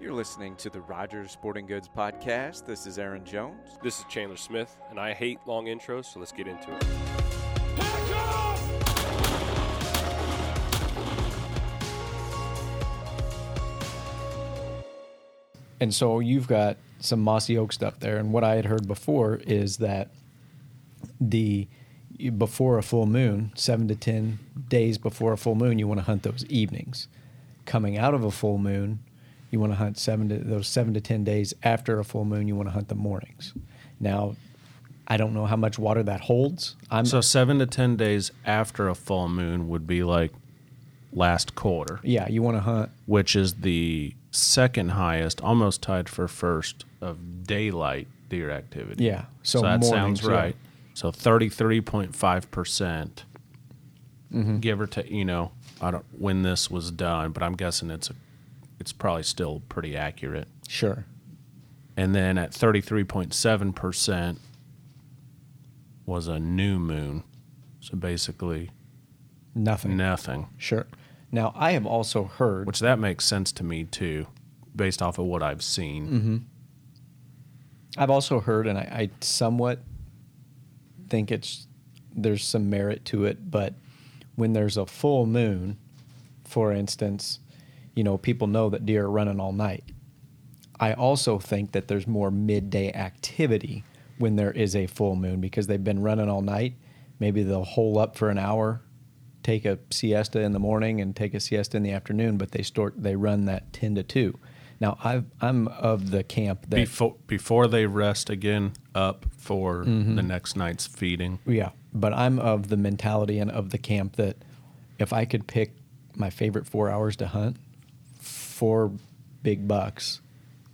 You're listening to the Rogers Sporting Goods Podcast. This is Aaron Jones. This is Chandler Smith, and I hate long intros, so let's get into it. And so you've got some mossy oak stuff there. And what I had heard before is that the before a full moon, seven to ten days before a full moon, you want to hunt those evenings. Coming out of a full moon, you want to hunt seven to those seven to ten days after a full moon. You want to hunt the mornings. Now, I don't know how much water that holds. I'm So seven to ten days after a full moon would be like last quarter, yeah. You want to hunt which is the second highest, almost tied for first of daylight deer activity. yeah. So, So, that mornings, sounds yeah. right. So thirty three point five percent, Mm-hmm. give or take. You know, I don't when this was done, but I'm guessing it's a, it's probably still pretty accurate. Sure. And then at thirty three point seven percent was a new moon. So basically Nothing. nothing. Sure. Now I have also heard Which that makes sense to me too, based off of what I've seen. Mm-hmm. I've also heard, and I, I somewhat think it's there's some merit to it, but when there's a full moon, for instance, you know, people know that deer are running all night. I also think that there's more midday activity when there is a full moon because they've been running all night. Maybe they'll hole up for an hour, take a siesta in the morning and take a siesta in the afternoon, but they start they run that ten to two. Now I've, I'm of the camp that Before before they rest again up for Mm-hmm. the next night's feeding. Yeah, but I'm of the mentality and of the camp that if I could pick my favorite four hours to hunt for big bucks,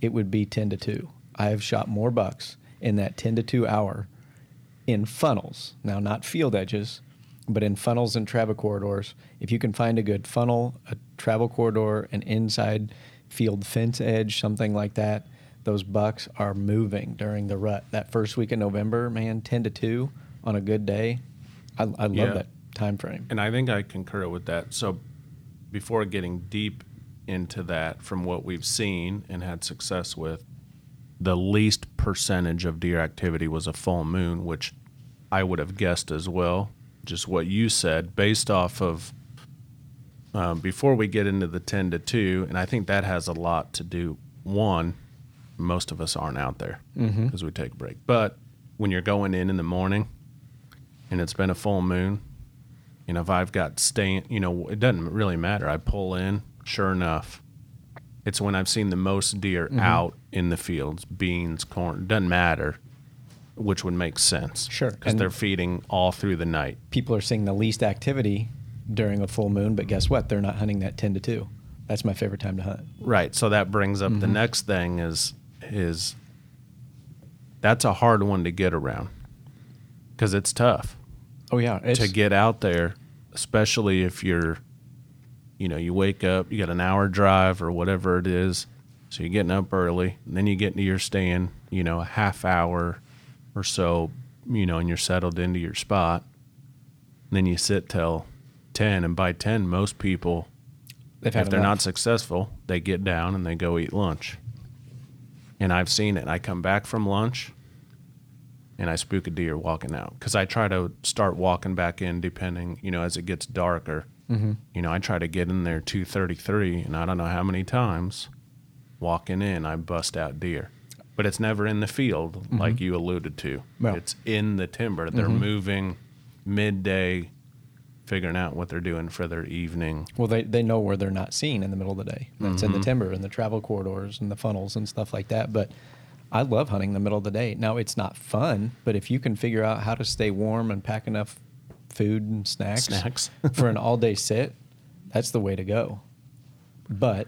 it would be 10 to 2. I have shot more bucks in that 10 to 2 hour in funnels. Now, not field edges, but in funnels and travel corridors. If you can find a good funnel, a travel corridor, an inside field fence edge, something like that, those bucks are moving during the rut. That first week of November, man, 10 to 2 on a good day. I, I love Yeah. that time frame. And I think I concur with that. So before getting deep into that from what we've seen and had success with, the least percentage of deer activity was a full moon, which I would have guessed as well. Just what you said, based off of um, before we get into the 10 to 2, and I think that has a lot to do. One, most of us aren't out there because we take a break. But when you're going in in the morning and it's been a full moon, you know, if I've got staying, you know, it doesn't really matter. I pull in, sure enough, it's when I've seen the most deer Mm-hmm. out in the fields, beans, corn, doesn't matter, which would make sense. Sure. Because they're feeding all through the night. People are seeing the least activity during a full moon, but guess what? They're not hunting that 10 to 2. That's my favorite time to hunt. Right. So that brings up Mm-hmm. the next thing is is that's a hard one to get around because it's tough Oh, yeah. It's, to get out there, especially if you're, you know, you wake up, you got an hour drive or whatever it is, so you're getting up early, and then you get into your stand, you know, a half hour or so, you know, and you're settled into your spot. And then you sit till ten, and by ten, most people if they're not successful, they get down and they go eat lunch. And I've seen it. I come back from lunch and I spook a deer walking out because I try to start walking back in depending, you know, as it gets darker. Mm-hmm. You know, I try to get in there 2:33 and I don't know how many times walking in I bust out deer. But it's never in the field like you alluded to. Well- It's in the timber. They're moving midday figuring out what they're doing for their evening. Well, they, they know where they're not seen in the middle of the day. That's Mm-hmm. in the timber and the travel corridors and the funnels and stuff like that. But I love hunting the middle of the day. Now, it's not fun, but if you can figure out how to stay warm and pack enough food and snacks, Snacks. for an all day sit, that's the way to go. But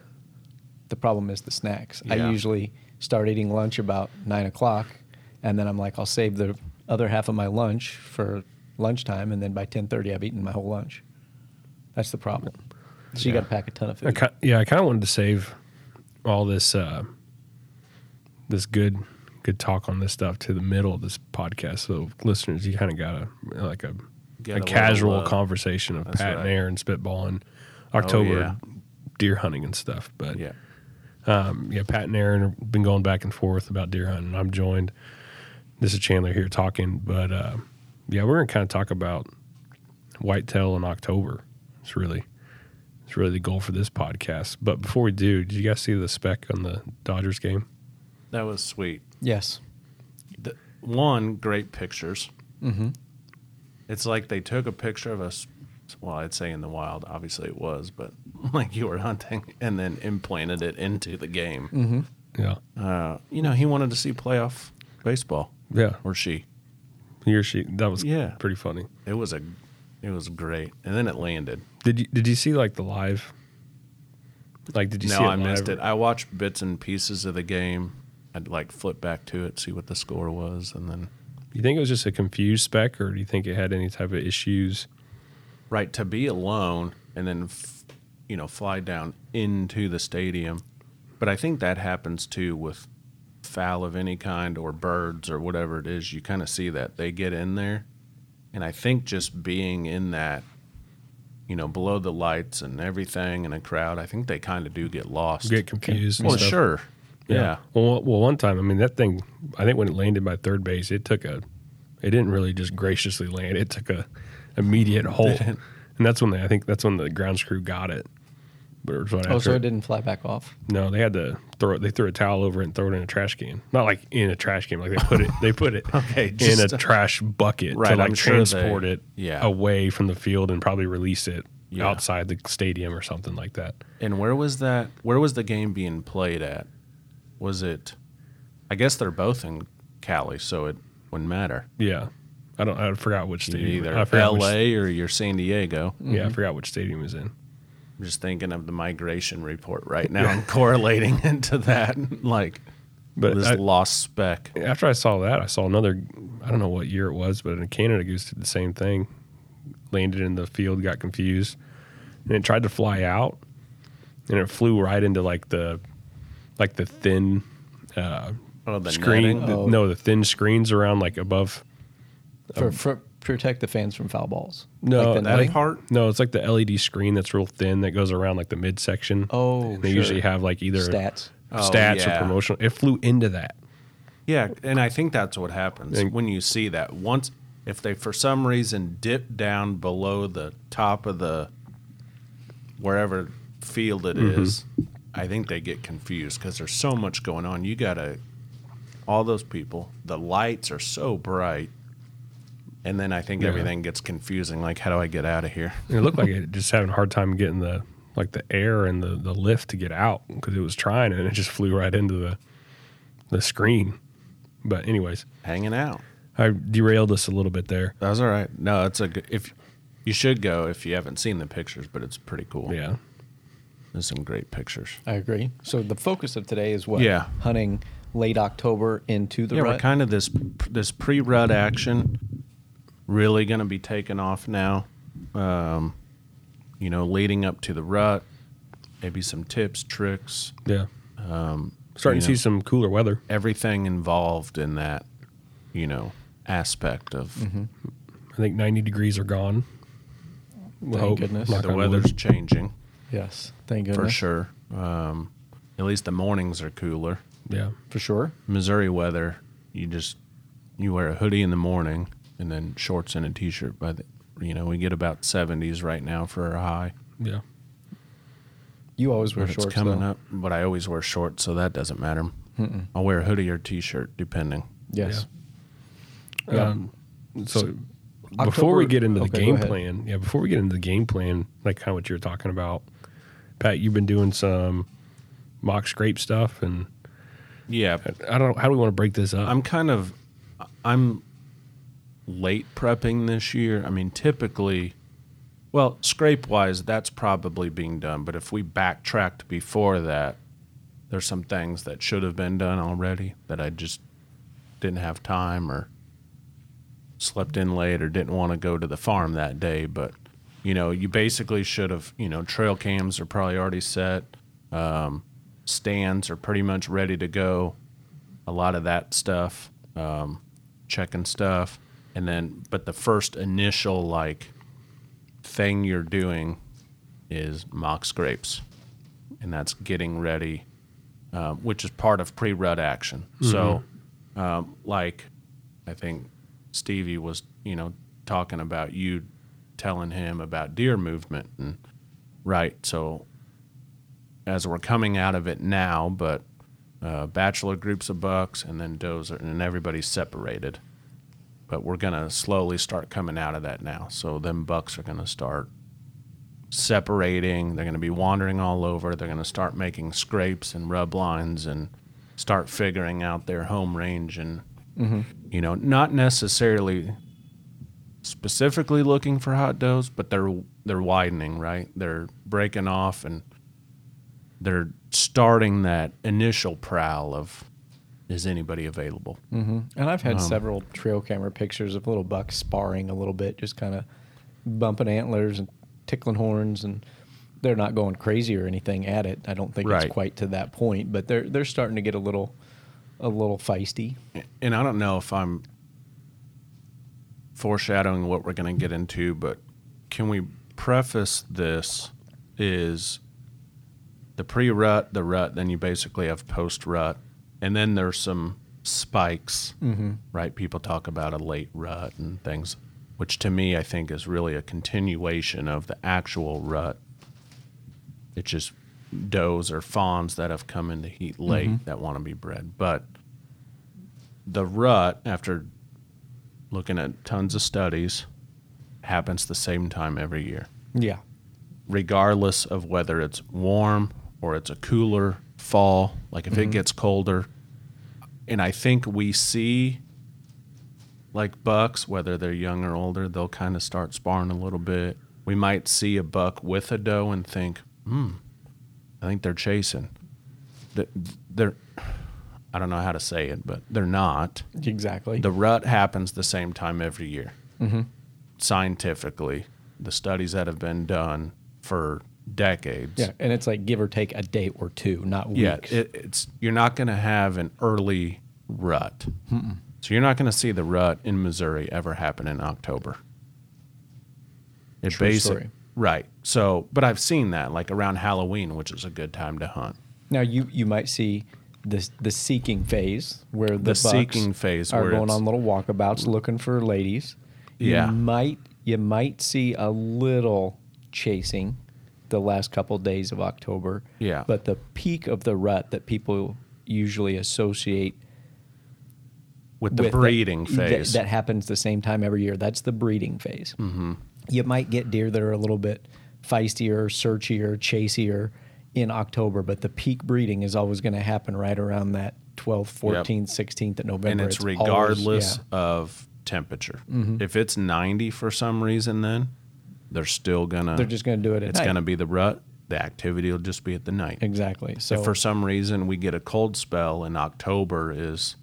the problem is the snacks. I usually start eating lunch about nine o'clock, and then I'm like, I'll save the other half of my lunch for lunchtime, and then by ten thirty, I've eaten my whole lunch. That's the problem. So you got to pack a ton of I food. ki- yeah, I kind of wanted to save all this uh, this good good talk on this stuff to the middle of this podcast. So listeners, you kind of got a like a, a a little, casual uh, conversation of that's Pat right. and Aaron spitballing October yeah. deer hunting and stuff. But Yeah. Um, yeah, Pat and Aaron have been going back and forth about deer hunting. I'm joined. This is Chandler here talking, but uh, yeah, we're gonna kind of talk about whitetail in October. It's really, it's really the goal for this podcast. But before we do, did you guys see the spec on the Dodgers game? That was sweet. Yes. The, one, great pictures. Mm-hmm. It's like they took a picture of us. Well, I'd say in the wild. Obviously, it was, but like you were hunting, and then implanted it into the game. Mm-hmm. Yeah, Uh, you know, he wanted to see playoff baseball, yeah. or she. He or she. That was Yeah. pretty funny. It was a, it was great, and then it landed. Did you did you see like the live? Like, did you no, see it I missed live? it. I watched bits and pieces of the game. I'd like flip back to it, see what the score was, and then You think it was just a confused spec, or do you think it had any type of issues? right to be alone and then f- you know fly down into the stadium. But i think that happens too with fowl of any kind or birds or whatever it is. You kind of see that they get in there. And i think just being in that you know below the lights and everything and a crowd i think they kind of do get lost. Get confused? and well sure yeah. Well, well, one time, I mean, that thing. I think when it landed by third base, it took a. It didn't really just graciously land. It took a immediate hold, and that's when they. I think that's when the ground crew got it. But it was what Oh, after- so it didn't fly back off. No, they had to throw it. They threw a towel over it and throw it in a trash can. Not like in a trash can. Like they put it. They put it Okay, in just- a trash bucket Right, to like I'm sure transport they- it yeah. away from the field and probably release it Yeah. outside the stadium or something like that. And where was that? Where was the game being played at? Was it? I guess they're both in Cali, so it wouldn't matter. Yeah, I don't. I forgot which You're stadium. either I forgot which- L.A. or you're San Diego. yeah, I mm-hmm. forgot which stadium it was in. I'm just thinking of the migration report right now and correlating into that, like But this I- lost spec. after I saw that, I saw another. I don't know what year it was, but a Canada goose did the same thing. Landed in the field, got confused, and it tried to fly out, and it flew right into like the, like the thin uh, Oh, the screen. the- Oh. No, the thin screens around like above. For, for protect the fans from foul balls. No, Like the that part. No, it's like the LED screen that's real thin that goes around like the midsection. Oh, And they sure. usually have like either Stats. Oh, stats yeah. or promotional. It flew into that. Yeah, and I think that's what happens And- when you see that. Once, if they for some reason dip down below the top of the wherever field it is, I think they get confused because there's so much going on. You gotta, all those people. The lights are so bright, and then I think Yeah. everything gets confusing. Like, how do I get out of here? And it looked like it just having a hard time getting the like the air and the, the lift to get out because it was trying and it just flew right into the the screen. But anyways, Hanging out. I derailed us a little bit there. That was all right. No, it's a good. If you should go if you haven't seen the pictures, but it's pretty cool. Yeah. There's some great pictures. I agree. So the focus of today is what? Yeah. Hunting late October into the yeah, rut. we're kind of this this pre-rut action really going to be taking off now. Um, you know, leading up to the rut, maybe some tips, tricks, Yeah. um, Starting to know, see some cooler weather. everything involved in that, you know, aspect of Mm-hmm. I think 90 degrees are gone. We'll Thank goodness. knock the weather's wood. changing yes. Thank goodness. for sure. Um, at least the mornings are cooler. Yeah. For sure. Missouri weather, you just you wear a hoodie in the morning and then shorts and a t-shirt. By the you know we get about seventies right now for a high. Yeah. You always wear But it's shorts. coming though. up, but I always wear shorts, so that doesn't matter. I'll wear a hoodie or t-shirt depending. Yes. Yeah. Um, so before we get into the okay, go game plan, yeah, before we get into the game plan, like kind of what you were talking about, Pat, you've been doing some mock scrape stuff, and Yeah, I don't. How do we want to break this up? I'm kind of I'm late prepping this year. I mean, typically, well, scrape wise, that's probably being done. But if we backtracked before that, there's some things that should have been done already that I just didn't have time or slept in late or didn't want to go to the farm that day. But you know, you basically should have. You know, trail cams are probably already set. Um, stands are pretty much ready to go a lot of that stuff, um, checking stuff, and then but the first initial like thing you're doing is mock scrapes, and that's getting ready um, which is part of pre-rut action. So, um, like, I think Stevie was, you know, talking about you telling him about deer movement and right. So, as we're coming out of it now, but uh, bachelor groups of bucks and then does, and everybody's separated. But we're gonna slowly start coming out of that now. So them bucks are gonna start separating. They're gonna be wandering all over. They're gonna start making scrapes and rub lines and start figuring out their home range and you know not necessarily specifically looking for hot does, but they're they're widening, right? They're breaking off and they're starting that initial prowl of is anybody available? Mm-hmm. And I've had um, several trail camera pictures of little bucks sparring a little bit, just kind of bumping antlers and tickling horns, and they're not going crazy or anything at it. I don't think Right. it's quite to that point, but they're they're starting to get a little a little feisty. And I don't know if I'm foreshadowing what we're going to get into, but can we preface this is the pre-rut, the rut, then you basically have post-rut, and then there's some spikes, mm-hmm. right? People talk about a late rut and things, which to me I think is really a continuation of the actual rut. It's just does or fawns that have come into heat late mm-hmm. that want to be bred. But the rut, after looking at tons of studies, happens the same time every year Yeah, regardless of whether it's warm or it's a cooler fall, like if it gets colder. And I think we see like bucks, whether they're young or older, they'll kind of start sparring a little bit. We might see a buck with a doe and think, hmm, I think they're chasing. Th- They're, I don't know how to say it, but they're not. exactly. The rut happens the same time every year. Mm-hmm. Scientifically, the studies that have been done for decades. yeah, and it's like give or take a day or two, not weeks. Yeah, it, it's you're not going to have an early rut. So you're not going to see the rut in Missouri ever happen in October. It True basic- story. right. So, but I've seen that like around Halloween, which is a good time to hunt. Now you you might see the the seeking phase where the, The bucks seeking phase are going on little walkabouts looking for ladies. Yeah. you might you might see a little chasing the last couple days of October. Yeah. but the peak of the rut that people usually associate With the with breeding that, that- phase. that, happens the same time every year. That's the breeding phase. Mm-hmm. You might get deer that are a little bit feistier, searchier, chasier in October, but the peak breeding is always going to happen right around that 12th, 14th, 16th of November. and it's, always- regardless yeah. Mm-hmm. of temperature. If it's 90 for some reason, then they're still gonna. They're just going to do it at It's gonna be the rut. The activity will just be at the night. exactly. So if for some reason we get a cold spell in October is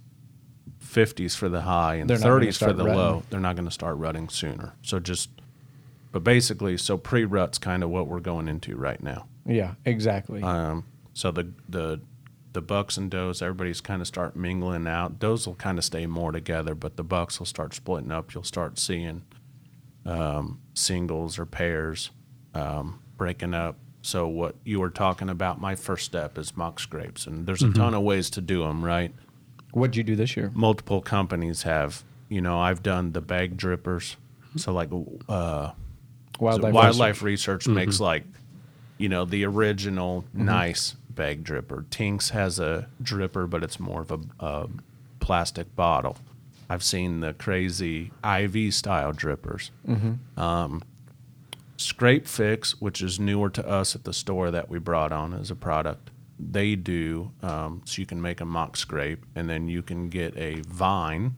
50s for the high and They're not gonna 30s for the rutting. low, they're not going to start rutting sooner. So just, but basically, so pre-rut's kind of what we're going into right now. Yeah, exactly. Um, so the the the bucks and does, everybody's kind of start mingling out. Does will kind of stay more together, but the bucks will start splitting up. You'll start seeing um, singles or pairs um, breaking up. So what you were talking about, my first step is mock scrapes, and there's a ton of ways to do them. Right, What'd you do this year? multiple companies have. You know, I've done the bag drippers. So like uh, Wildlife. wildlife research makes like you know the original Mm-hmm. nice bag dripper tinks has a dripper but it's more of a, a plastic bottle i've seen the crazy iv style drippers Mm-hmm. um, scrape fix which is newer to us at the store that we brought on as a product they do um, so you can make a mock scrape and then you can get a vine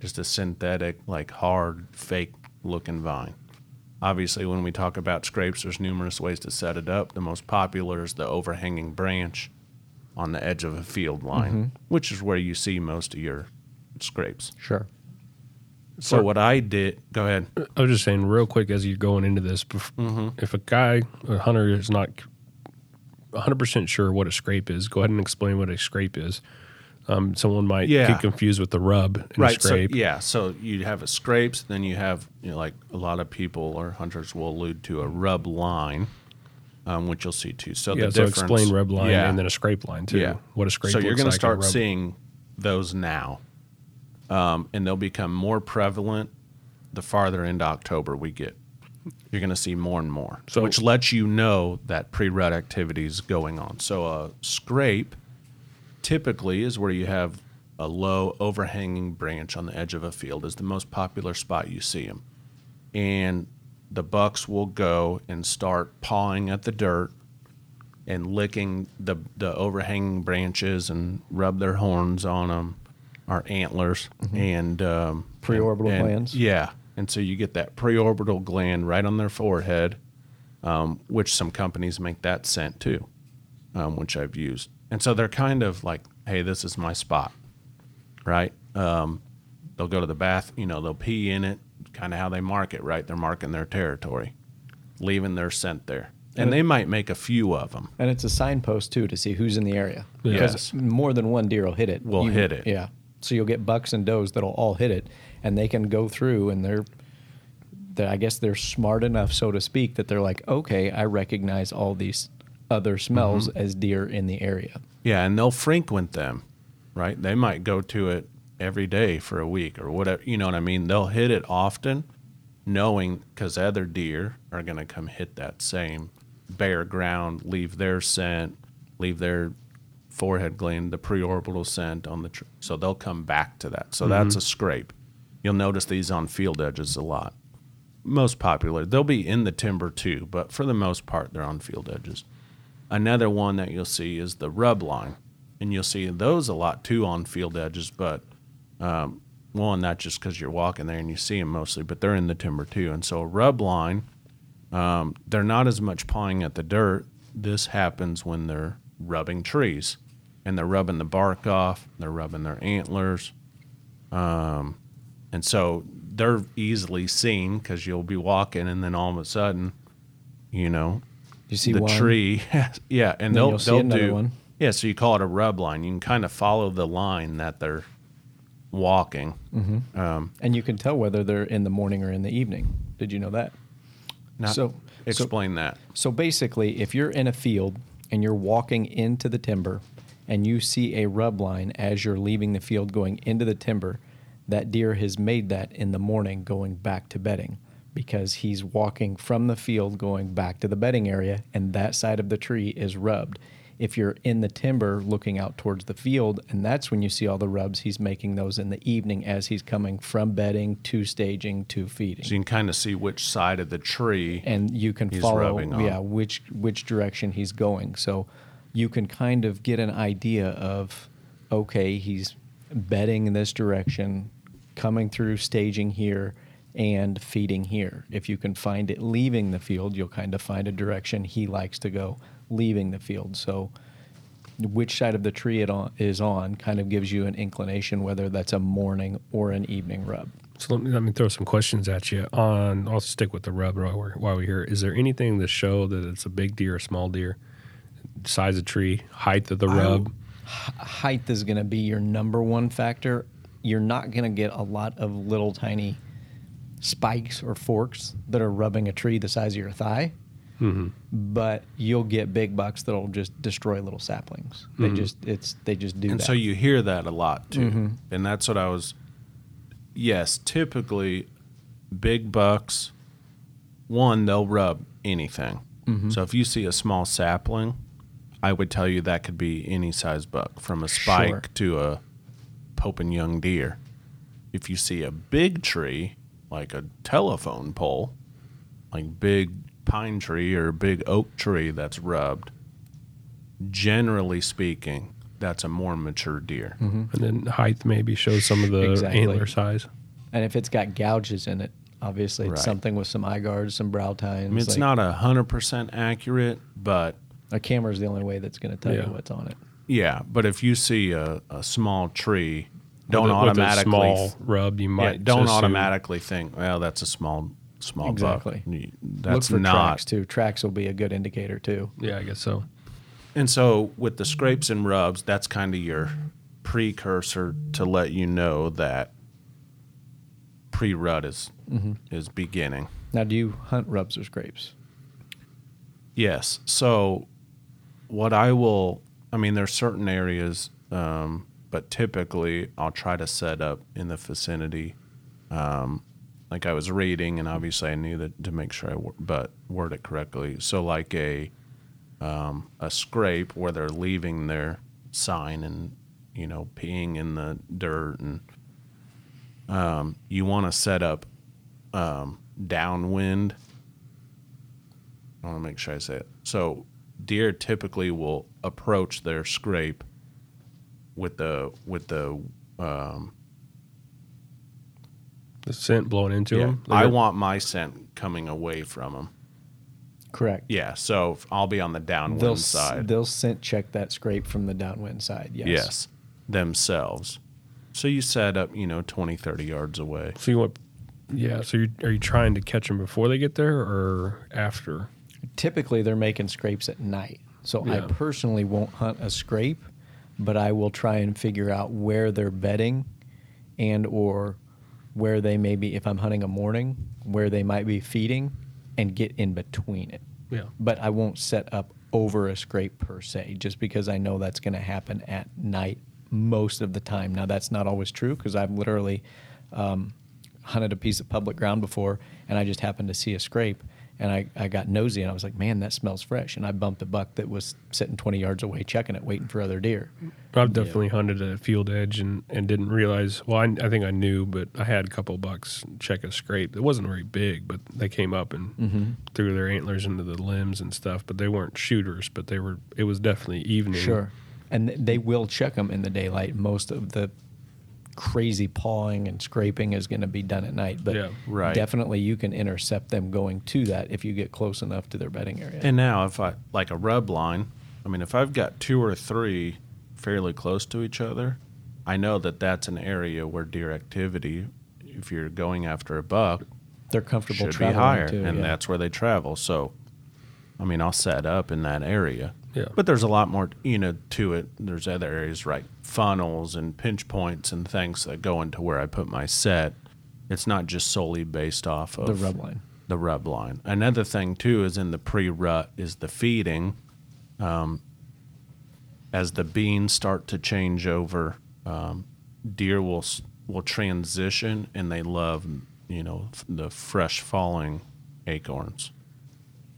just a synthetic like hard fake looking vine Obviously, when we talk about scrapes, there's numerous ways to set it up. The most popular is the overhanging branch on the edge of a field line, which is where you see most of your scrapes. Sure. So what I did, go ahead. I was just saying real quick as you're going into this, bef- Mm-hmm. if a guy, a hunter, is not 100% sure what a scrape is, go ahead and explain what a scrape is. Um, someone might Yeah. get confused with the rub and Right. So scrape. yeah. So you have a scrapes, then you have you know like a lot of people or hunters will allude to a rub line, um, which you'll see too. So Yeah, the so difference, explain rub line yeah. and then a scrape line too. Yeah. What a scrape So you're going like to start seeing those now, um, and they'll become more prevalent the farther into October we get. You're going to see more and more, So- which lets you know that pre-rut activity is going on. So a scrape typically is where you have a low overhanging branch on the edge of a field is the most popular spot you see them and the bucks will go and start pawing at the dirt and licking the the overhanging branches and rub their horns on them, our antlers, and um, Preorbital and- and- glands? Yeah, and so you get that preorbital gland right on their forehead, um, which some companies make that scent too, um, which I've used, and so they're kind of like, hey, this is my spot, right? Um, they'll go to the bath, you know, they'll pee in it, kind of how they mark it, right? They're marking their territory, leaving their scent there. And they might make a few of them. And it's a signpost too to see who's in the area. Yes. Because more than one deer will hit it. Will hit it. Yeah. So you'll get bucks and does that'll all hit it, and they can go through and they're, they I guess they're smart enough, so to speak, that they're like, okay, I recognize all these other smells Mm-hmm. as deer in the area. Yeah, and they'll frequent them, right? They might go to it every day for a week or whatever. You know what I mean? They'll hit it often, knowing because other deer are going to come hit that same bare ground, leave their scent, leave their forehead gland, the preorbital scent on the. Tr- so they'll come back to that. So that's a scrape. You'll notice these on field edges a lot. Most popular. They'll be in the timber too, but for the most part, they're on field edges. Another one that you'll see is the rub line, and you'll see those a lot too on field edges. But um, one, not just because you're walking there and you see them mostly, but they're in the timber too. And so a rub line, um, they're not as much pawing at the dirt. This happens when they're rubbing trees, and they're rubbing the bark off. They're rubbing their antlers, um, and so they're easily seen because you'll be walking, and then all of a sudden, you know, You see the one, tree. yeah, and Then they'll they'll do one. yeah. So you call it a rub line. You can kind of follow the line that they're walking. Mm-hmm. Um, and you can tell whether they're in the morning or in the evening. Did you know that? So- so- explain that. So basically, if you're in a field and you're walking into the timber and you see a rub line as you're leaving the field going into the timber, that deer has made that in the morning going back to bedding because he's walking from the field going back to the bedding area and that side of the tree is rubbed. If you're in the timber looking out towards the field and that's when you see all the rubs, he's making those in the evening as he's coming from bedding to staging to feeding So you can kind of see which side of the tree. and you can follow rubbing on. yeah which which direction he's going so you can kind of get an idea of okay he's bedding in this direction coming through staging here and feeding here if you can find it leaving the field you'll kind of find a direction he likes to go leaving the field so which side of the tree it on, is on kind of gives you an inclination whether that's a morning or an evening rub So let me, let me throw some questions at you. On, I'll stick with the rub while we're, while we're here. Is there anything to show that it's a big deer or small deer? Size of tree, height of the rub. height is going to be your number one factor. You're not going to get a lot of little tiny spikes or forks that are rubbing a tree the size of your thigh, but you'll get big bucks that'll just destroy little saplings. They just it's they just do and that. so you hear that a lot too. Mm-hmm. And that's what I was. Yes, typically, big bucks. One, they'll rub anything. Mm-hmm. So if you see a small sapling, I would tell you that could be any size buck, from a spike Sure. to a Pope and Young deer. If you see a big tree, like a telephone pole, like big pine tree or big oak tree that's rubbed, generally speaking, that's a more mature deer. Mm-hmm. And then height maybe shows some of the Exactly. antler size. and if it's got gouges in it, obviously it's Right. something with some eye guards, some brow tines. I mean, it's like- not a hundred percent accurate, but a camera is the only way that's going to tell Yeah. you what's on it. yeah. But if you see a, a small tree, don't with a, with a automatically small rub, you yeah, might don't assume- automatically think, well, that's a small small Exactly. buck. That's Look for not. tracks too. Tracks will be a good indicator too. Yeah, I guess so. And so with the scrapes and rubs, that's kind of your precursor to let you know that pre-rut is Mm-hmm. is beginning. Now, do you hunt rubs or scrapes? Yes. So, what I will, I mean, there's certain areas, um, but typically I'll try to set up in the vicinity. Um, like I was reading, and obviously I knew that to make sure I but word it correctly. So, like a um, a scrape where they're leaving their sign and you know peeing in the dirt, and um, you want to set up um, downwind I want to make sure I say it. So deer typically will approach their scrape with the with the um, The scent blowing into yeah. them. I want my scent coming away from them. Correct. Yeah, so I'll be on the downwind They'll side. they'll scent check that scrape from the downwind side. Yes. yes, themselves. So you set up, you know, 20, 30 yards away. So you want, yeah. So you, are you trying to catch them before they get there or after? Typically, they're making scrapes at night. So I personally won't hunt a scrape, but I will try and figure out where they're bedding, and or where they may be. If I'm hunting a morning, where they might be feeding, and get in between it. Yeah. But I won't set up over a scrape per se, just because I know that's going to happen at night most of the time. Now that's not always true because I've literally um, hunted a piece of public ground before, and I just happened to see a scrape, and I, I got nosy, and I was like, man, that smells fresh, and I bumped a buck that was sitting 20 yards away checking it, waiting for other deer. I've definitely hunted at a field edge and, and didn't realize. Well, I, I think I knew, but I had a couple bucks check a scrape. It wasn't very big, but they came up and Mm-hmm. threw their antlers into the limbs and stuff. But they weren't shooters. But they were. It was definitely evening. Sure. And they will check them in the daylight. Most of the crazy pawing and scraping is going to be done at night. But Yeah. Right. definitely you can intercept them going to that if you get close enough to their bedding area. And now, if I like a rub line, I mean, if I've got two or three fairly close to each other, I know that that's an area where deer activity, if you're going after a buck, They're comfortable should be higher, too. and yeah. that's where they travel. So, I mean, I'll set up in that area. Yeah. But there's a lot more, you know, to it. There's other areas, right? Funnels and pinch points and things that go into where I put my set. It's not just solely based off of the rub line. the rub line. Another thing too is in the pre-rut is the feeding. Um, as the beans start to change over, um, deer will will transition, and they love you know the fresh falling acorns.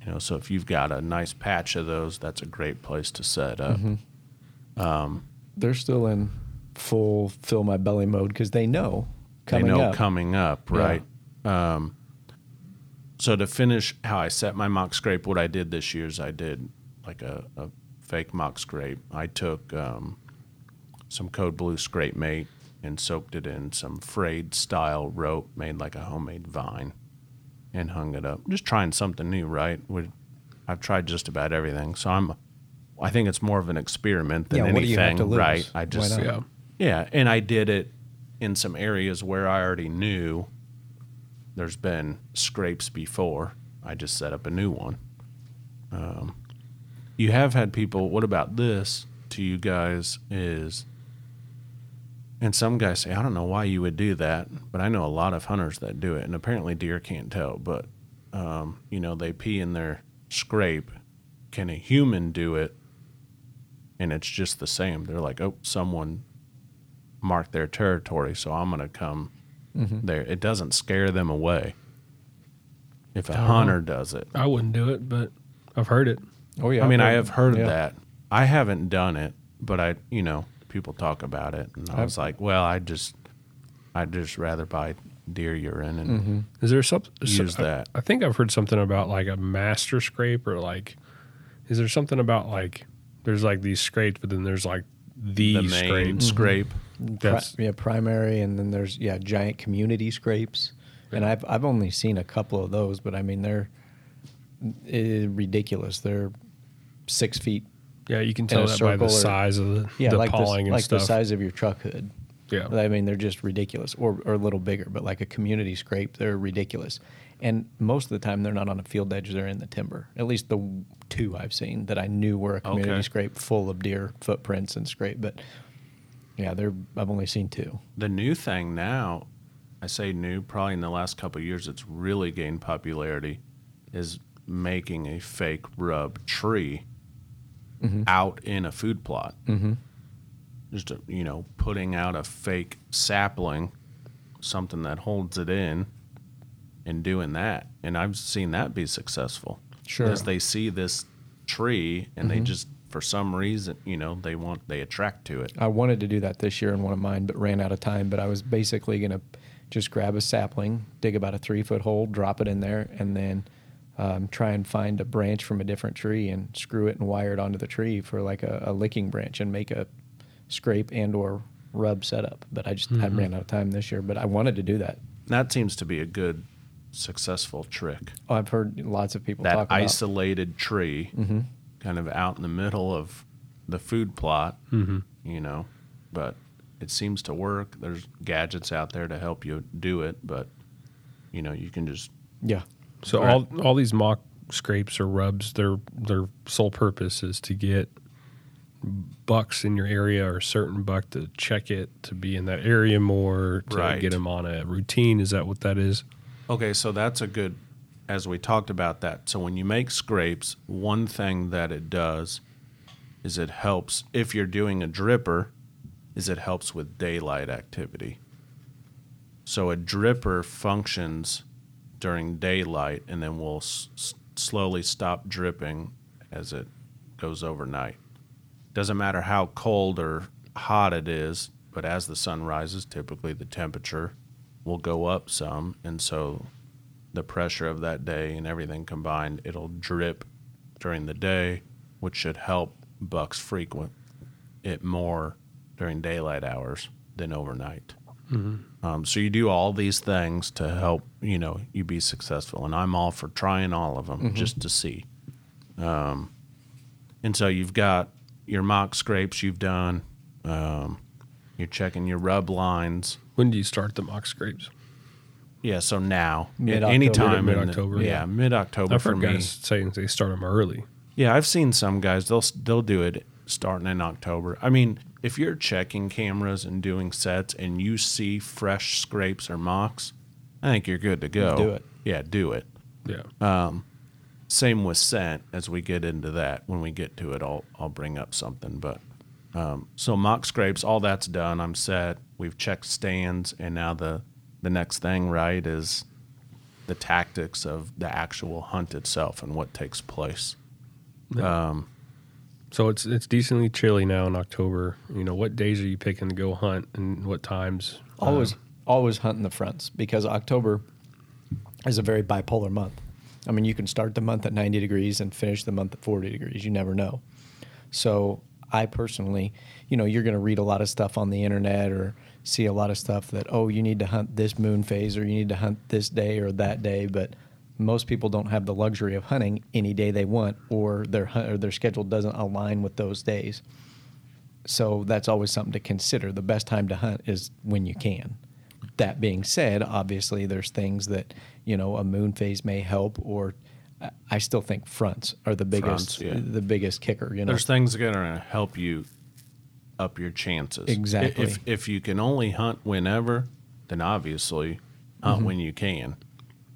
You know, so if you've got a nice patch of those, that's a great place to set up. Mm-hmm. They're still in full fill my belly mode because they know coming they know up. coming up, Yeah. right? Um, so to finish how I set my mock scrape, what I did this year is I did like a, a fake mock scrape. I took um, some code blue scrape mate and soaked it in some frayed style rope made like a homemade vine and hung it up. Just trying something new, right? Would I've tried just about everything, so I'm. I think it's more of an experiment than Yeah, what do you have anything, right? I just? Yeah. yeah, and I did it in some areas where I already knew there's been scrapes before. I just set up a new one. Um, you have had people, what about this to you guys is, and some guys say, I don't know why you would do that, but I know a lot of hunters that do it, and apparently deer can't tell, but, um, you know, they pee in their scrape. Can a human do it? And it's just the same. They're like, oh, someone marked their territory, so I'm going to come Mm-hmm. there. It doesn't scare them away. If a don't know. hunter does it, I wouldn't do it, but I've heard it. Oh yeah. I mean, I I've heard yeah. that. I haven't done it, but I, you know, people talk about it, and I was like, well, I just, I'd just rather buy deer urine and Mm-hmm. Is there something? use that. I think I've heard something about like a master scrape or like. Is there something about like there's like these scrapes, but then there's like the, the main scrape. scrape. Pri- That's yeah, primary, and then there's yeah giant community scrapes, and I've I've only seen a couple of those, but I mean they're ridiculous. They're six feet, yeah. You can tell a that by the or- size of the, yeah, the like the, pawing and like stuff. the size of your truck hood. Yeah. I mean they're just ridiculous, or or a little bigger, but like a community scrape, they're ridiculous. And most of the time they're not on a field edge; they're in the timber. At least the two I've seen that I knew were a community Okay. scrape full of deer footprints and scrape, but. Yeah, they're. I've only seen two. The new thing now, I say new, probably in the last couple of years, it's really gained popularity. Is making a fake rub tree Mm-hmm. out in a food plot. Mm-hmm. Just a, you know, putting out a fake sapling, something that holds it in, and doing that. And I've seen that be successful. Sure. Mm-hmm. As they see this tree and they just for some reason, you know, they want they attract to it. I wanted to do that this year in one of mine, but ran out of time. But I was basically going to just grab a sapling, dig about a three foot hole, drop it in there, and then um, try and find a branch from a different tree and screw it and wire it onto the tree for like a, a licking branch and make a scrape and or rub setup. But I just I ran out of time this year. But I wanted to do that. That seems to be a good successful trick. Oh, I've heard lots of people that talk about. Mm-hmm. isolated tree, kind of out in the middle of the food plot, you know. But it seems to work. There's gadgets out there to help you do it, but you know you can just Yeah. So Right. all all these mock scrapes or rubs, their their sole purpose is to get bucks in your area or a certain buck to check it to be in that area more to Right. get them on a routine. Is that what that is? Okay, so that's a good, as we talked about that. So when you make scrapes, one thing that it does is it helps, if you're doing a dripper, is it helps with daylight activity. So a dripper functions during daylight and then will s- slowly stop dripping as it goes overnight. Doesn't matter how cold or hot it is, but as the sun rises, typically the temperature will go up some. And so the pressure of that day and everything combined, it'll drip during the day, which should help bucks frequent it more during daylight hours than overnight. Mm-hmm. Um, so you do all these things to help you know you be successful, and I'm all for trying all of them just to see. Um, and so you've got your mock scrapes you've done. Um, you're checking your rub lines. When do you start the mock scrapes? Yeah, so now Mid-October. anytime in Mid-October. Yeah, mid October I've for heard me. guys saying they start them early. Yeah, I've seen some guys they'll they'll do it starting in October. I mean, if you're checking cameras and doing sets and you see fresh scrapes or mocks, I think you're good to go. Do it. Yeah, do it. Yeah. Same with scent. As we get into that, when we get to it, I'll I'll bring up something. But um, so mock scrapes, all that's done. I'm set. We've checked stands, and now the the next thing, right, is the tactics of the actual hunt itself and what takes place. So it's it's decently chilly now in October. You know, what days are you picking to go hunt and what times? Always, Uh, always hunting the fronts because October is a very bipolar month. I mean, you can start the month at 90 degrees and finish the month at 40 degrees. You never know. So, I personally, you know, you're going to read a lot of stuff on the internet or see a lot of stuff that, oh, you need to hunt this moon phase or you need to hunt this day or that day. But most people don't have the luxury of hunting any day they want or their, or their schedule doesn't align with those days. So that's always something to consider. The best time to hunt is when you can. That being said, obviously there's things that you know a moon phase may help, or I- I still think fronts are the biggest Fronts, yeah. the biggest kicker. You know, There's things that are going to help you up your chances. Exactly. If if you can only hunt whenever, then obviously hunt Mm-hmm. when you can.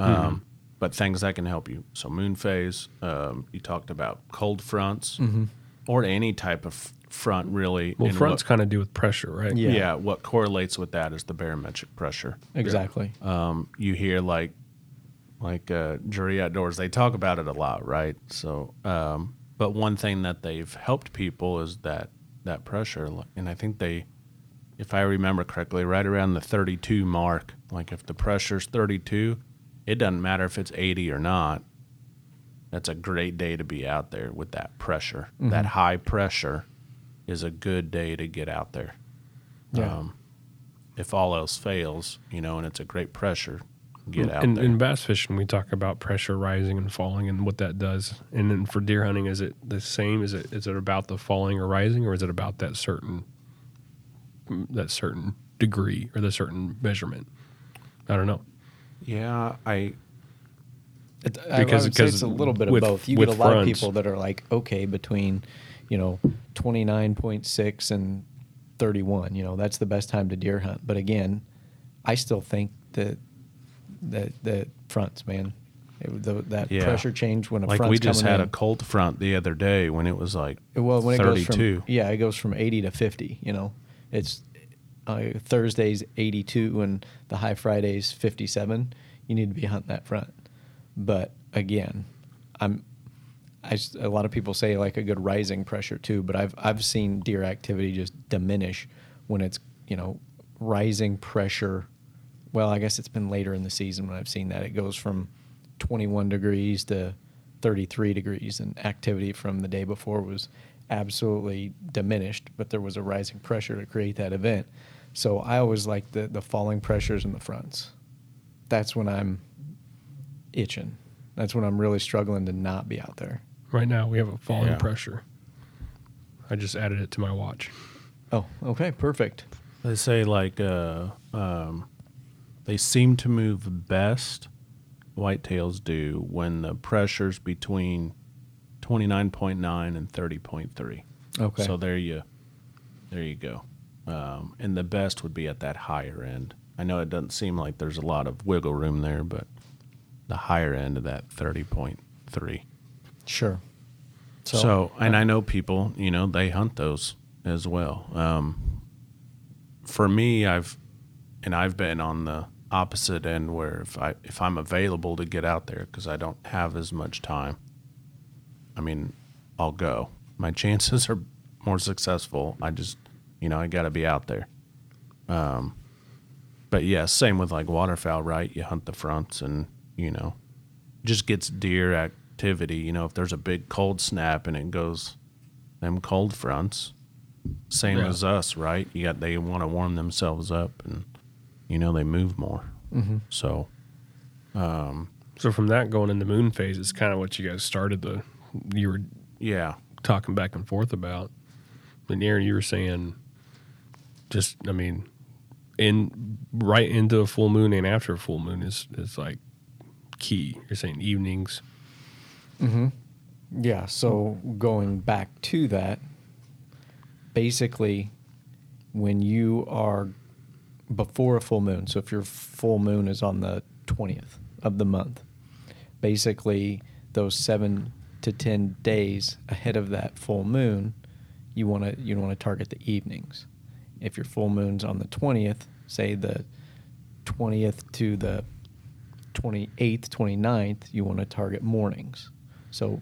Um, But things that can help you. So moon phase. Um, you talked about cold fronts, Mm-hmm. or any type of front really. well, fronts kind of do with pressure, right? Yeah. yeah. What correlates with that is the barometric pressure. exactly. Um, you hear like like uh, Drury Outdoors they talk about it a lot right so um, but one thing that they've helped people is that that pressure and i think they if i remember correctly right around the 32 mark like if the pressure's 32 it doesn't matter if it's 80 or not that's a great day to be out there with that pressure that high pressure is a good day to get out there Yeah. um, if all else fails, you know, and it's a great pressure, get out in, there. in bass fishing, we talk about pressure rising and falling and what that does. And then for deer hunting, is it the same? Is it is it about the falling or rising, or is it about that certain that certain degree or the certain measurement? I don't know. Yeah, I It, I- I Because- would say it's a little bit of both. You get a lot of people that are like, okay, between, you know, 29.6 and 31, you know, that's the best time to deer hunt. But again, I still think that that that fronts, man. It, the, that Yeah. pressure change when a Like front's we just had in. a cold front the other day when it was like well when it goes 32. from yeah it goes from 80 to 50 you know it's uh, thursdays 82 and the high fridays 57 you need to be hunting that front. But again i'm I, s- a lot of people say like a good rising pressure too but i've i've seen deer activity just diminish when it's you know rising pressure. Well i guess it's been later in the season when i've seen that. It goes from 21 degrees to 33 degrees and activity from the day before was absolutely diminished but there was a rising pressure to create that event so i always like the the falling pressures in the fronts that's when i'm itching that's when i'm really struggling to not be out there Right now, we have a falling Yeah. pressure. I just added it to my watch. oh okay perfect They say like uh, um, they seem to move best. Whitetails do when the pressure's between twenty nine point nine and thirty point three. okay So there you, there you go. Um, and the best would be at that higher end. I know it doesn't seem like there's a lot of wiggle room there, but the higher end of that thirty point three. sure So, and I know people, you know, they hunt those as well. Um, for me, I've and I've been on the opposite end where if I if I'm available to get out there because I don't have as much time, I mean, I'll go. My chances are more successful. I just, you know, I got to be out there. Um, but yeah, same with like waterfowl, right? You hunt the fronts, and you know, just gets deer activity. You know, if there's a big cold snap and it goes them cold fronts, same Yeah. as us, right? You got they want to warm themselves up, and you know they move more. Mhm. So So from that going into moon phase, it's kind of what you guys started the. You were yeah, talking back and forth about. And Aaron, you were saying, just I mean, in right into a full moon and after a full moon is is like key. You're saying evenings. Mm-hmm. Yeah, so going back to that, basically, when you are before a full moon, so if your full moon is on the 20th of the month, basically those seven to 10 days ahead of that full moon, you want to you want to target the evenings. If your full moon's on the 20th, say the 20th to the 28th, 29th, you want to target mornings. So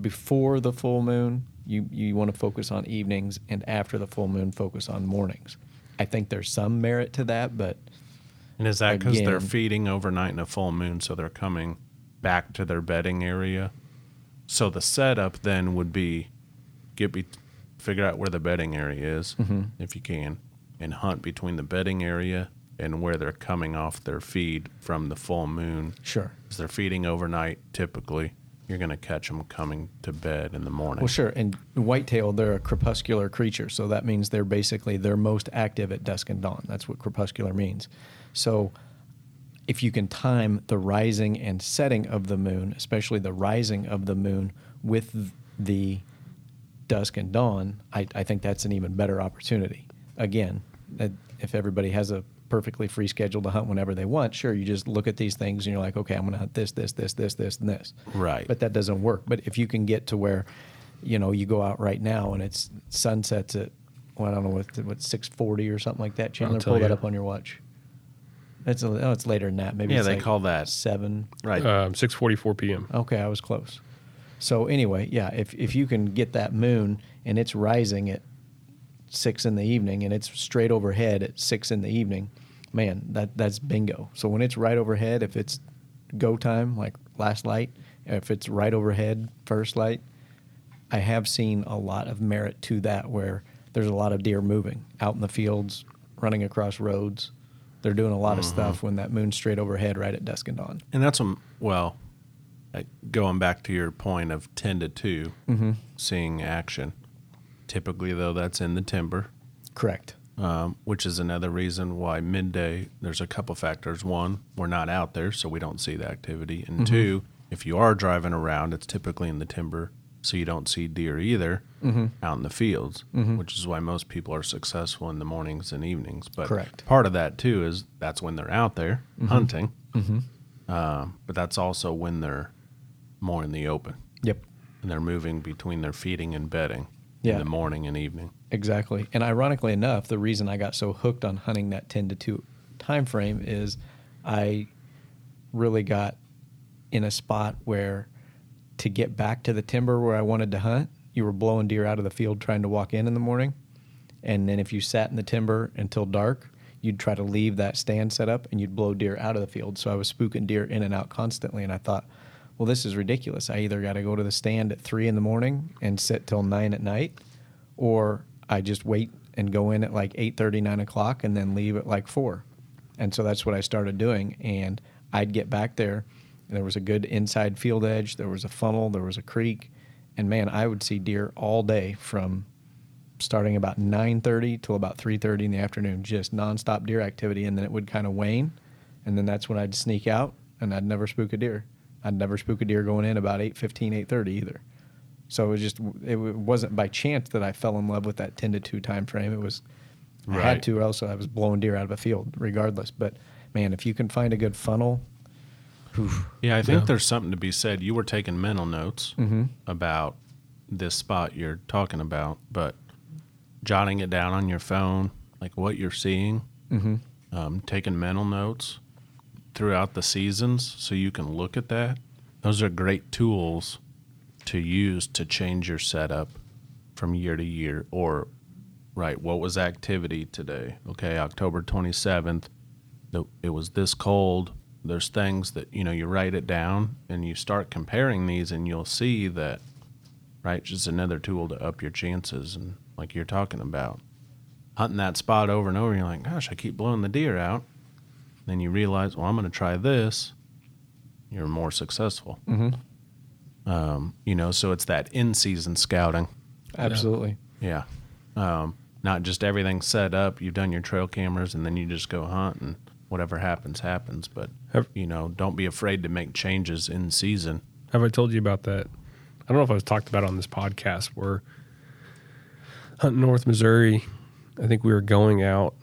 before the full moon, you, you want to focus on evenings, and after the full moon, focus on mornings. I think there's some merit to that, but and is that because they're feeding overnight in a full moon, so they're coming back to their bedding area? So the setup then would be get be figure out where the bedding area is mm-hmm. if you can, and hunt between the bedding area and where they're coming off their feed from the full moon. sure. As they're feeding overnight, typically you're going to catch them coming to bed in the morning. Well, sure. And whitetail, they're a crepuscular creature, so that means they're basically they're most active at dusk and dawn. That's what crepuscular means. So, if you can time the rising and setting of the moon, especially the rising of the moon with the dusk and dawn, I, I think that's an even better opportunity. Again, if everybody has a perfectly free schedule to hunt whenever they want, sure, you just look at these things and you're like, okay, I'm going to hunt this, this, this, this, this, and this. Right. But that doesn't work. But if you can get to where, you know, you go out right now and it's sunsets at, well, I don't know what, what six forty or something like that. Chandler, tell pull that up on your watch. It's a, oh, it's later than that. Maybe Yeah, it's they like call that- seven. right. Um, Six forty four p.m. Okay, I was close. So anyway, yeah, if if you can get that moon and it's rising at six in the evening and it's straight overhead at six in the evening, man, that that's bingo. So when it's right overhead, if it's go time like last light, if it's right overhead first light, I have seen a lot of merit to that where there's a lot of deer moving out in the fields, running across roads. They're doing a lot of stuff when that moon's straight overhead right at dusk and dawn. And that's um well, going back to your point of ten to 2 Mm-hmm. seeing action. Typically, though, that's in the timber, Correct. um, which is another reason why midday. There's a couple factors. One, we're not out there, so we don't see the activity. And two, if you are driving around, it's typically in the timber, so you don't see deer either out in the fields. Which is why most people are successful in the mornings and evenings. But Correct. part of that too is that's when they're out there hunting. Um, but that's also when they're more in the open Yep. and they're moving between their feeding and bedding Yeah. in the morning and evening. Exactly. And ironically enough, the reason I got so hooked on hunting that 10 to 2 time frame is I really got in a spot where to get back to the timber where I wanted to hunt, you were blowing deer out of the field trying to walk in in the morning. And then if you sat in the timber until dark, you'd try to leave that stand set up and you'd blow deer out of the field. So I was spooking deer in and out constantly. And I thought, well, this is ridiculous. I either got to go to the stand at three in the morning and sit till nine at night, or I just wait and go in at like eight thirty, nine o'clock, and then leave at like four. And so that's what I started doing. And I'd get back there. There was a good inside field edge. There was a funnel. There was a creek. And man, I would see deer all day from starting about 9.30 till about 3.30 in the afternoon just nonstop deer activity and then it would kind of wane and then that's when i'd sneak out and i'd never spook a deer i'd never spook a deer going in about 8.15 8.30 either so it was just it wasn't by chance that i fell in love with that 10 to 2 time frame it was i had to or else i was blowing deer out of a field regardless but man if you can find a good funnel oof, Yeah, I think Yeah. there's something to be said. You were taking mental notes Mm-hmm. about this spot you're talking about, but jotting it down on your phone, like what you're seeing, mm-hmm. um, taking mental notes throughout the seasons so you can look at that. Those are great tools to use to change your setup from year to year or right what was activity today? Okay october 27th the- it was this cold. There's things that you know you write it down and you start comparing these and you'll see that right just another tool to up your chances and like you're talking about. Hunting that spot over and over you're like gosh i keep blowing the deer out then you realize well i'm going to try this you're more successful Mm-hmm. um, you know so it's that in-season scouting absolutely yeah um, not just everything set up you've done your trail cameras and then you just go hunt and whatever happens happens but Have- you know don't be afraid to make changes in season Have I told you about that? I don't know if I was talked about on this podcast where hunting North Missouri. I think we were going out.